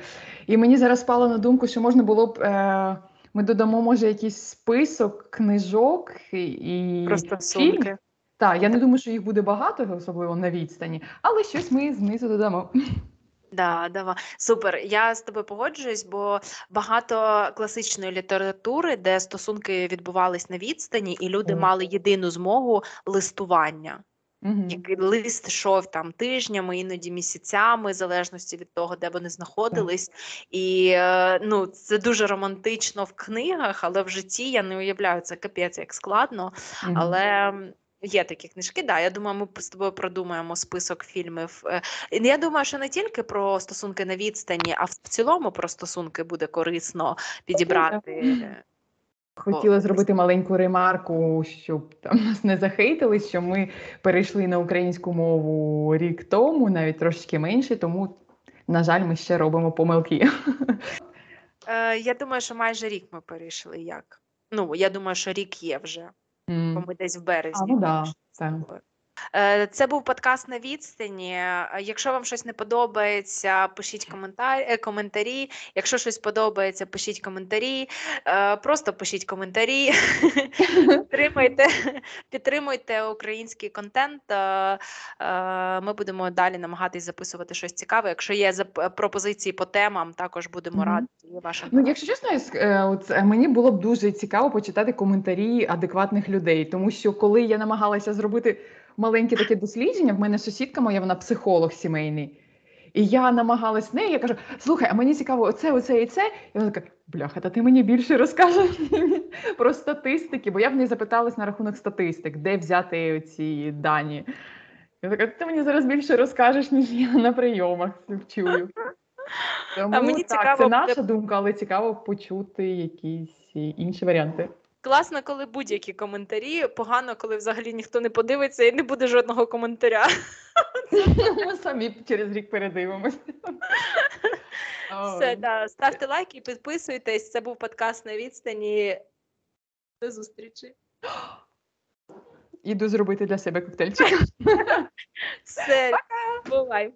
І мені зараз спало на думку, що можна було б. Е- ми додамо, може, якийсь список книжок і просто сумки. Так, я не думаю, що їх буде багато, особливо на відстані, але щось ми знизу додамо. Да, давай. Супер. Я з тобою погоджуюсь, бо багато класичної літератури, де стосунки відбувались на відстані, і люди Так. мали єдину змогу листування. Мгм. Який лист йшов там тижнями, іноді місяцями, в залежності від того, де вони знаходились. І е, ну, це дуже романтично в книгах, але в житті я не уявляю це капець як складно. Але є такі книжки. Да, я думаю, ми з тобою продумаємо список фільмів. Е, Я думаю, що не тільки про стосунки на відстані, а в цілому про стосунки буде корисно підібрати. е, Хотіла зробити маленьку ремарку, щоб там нас не захейтили, що ми перейшли на українську мову рік тому, навіть трошечки менше, тому, на жаль, ми ще робимо помилки. Е, Я думаю, що майже рік ми перейшли. Як? Ну, я думаю, що рік є вже, бо ми десь в березні. А, ну да, так. Е, Це був подкаст на відстані. Е, Якщо вам щось не подобається, пишіть коментар, е, коментарі. Якщо щось подобається, пишіть коментарі. Просто пишіть коментарі. [LAUGHS] Підтримуйте, підтримуйте український контент. Ми будемо далі намагатись записувати щось цікаве. Якщо є пропозиції по темам, також будемо раді вашим. Ну, якщо чесно, мені було б дуже цікаво почитати коментарі адекватних людей, тому що коли я намагалася зробити маленьке таке дослідження, в мене сусідка моя, вона психолог сімейний. І я намагалась неї, я кажу: слухай, а мені цікаво, оце, оце і це. І вона така, бляха, та ти мені більше розкажеш [LAUGHS] про статистики, бо я в неї запиталась на рахунок статистик, де взяти ці дані. Я така, ти мені зараз більше розкажеш, ніж я на прийомах чую. Тому мені так, цікаво це наша думка, але цікаво почути якісь інші варіанти. Класно, коли будь-які коментарі. Погано, коли взагалі ніхто не подивиться і не буде жодного коментаря. [LAUGHS] Ми самі через рік передивимося. Все, да. Ставте лайки, підписуйтесь. Це був подкаст на відстані. До зустрічі. [GASPS] Іду зробити для себе коктейльчик. [LAUGHS] Все, бувай.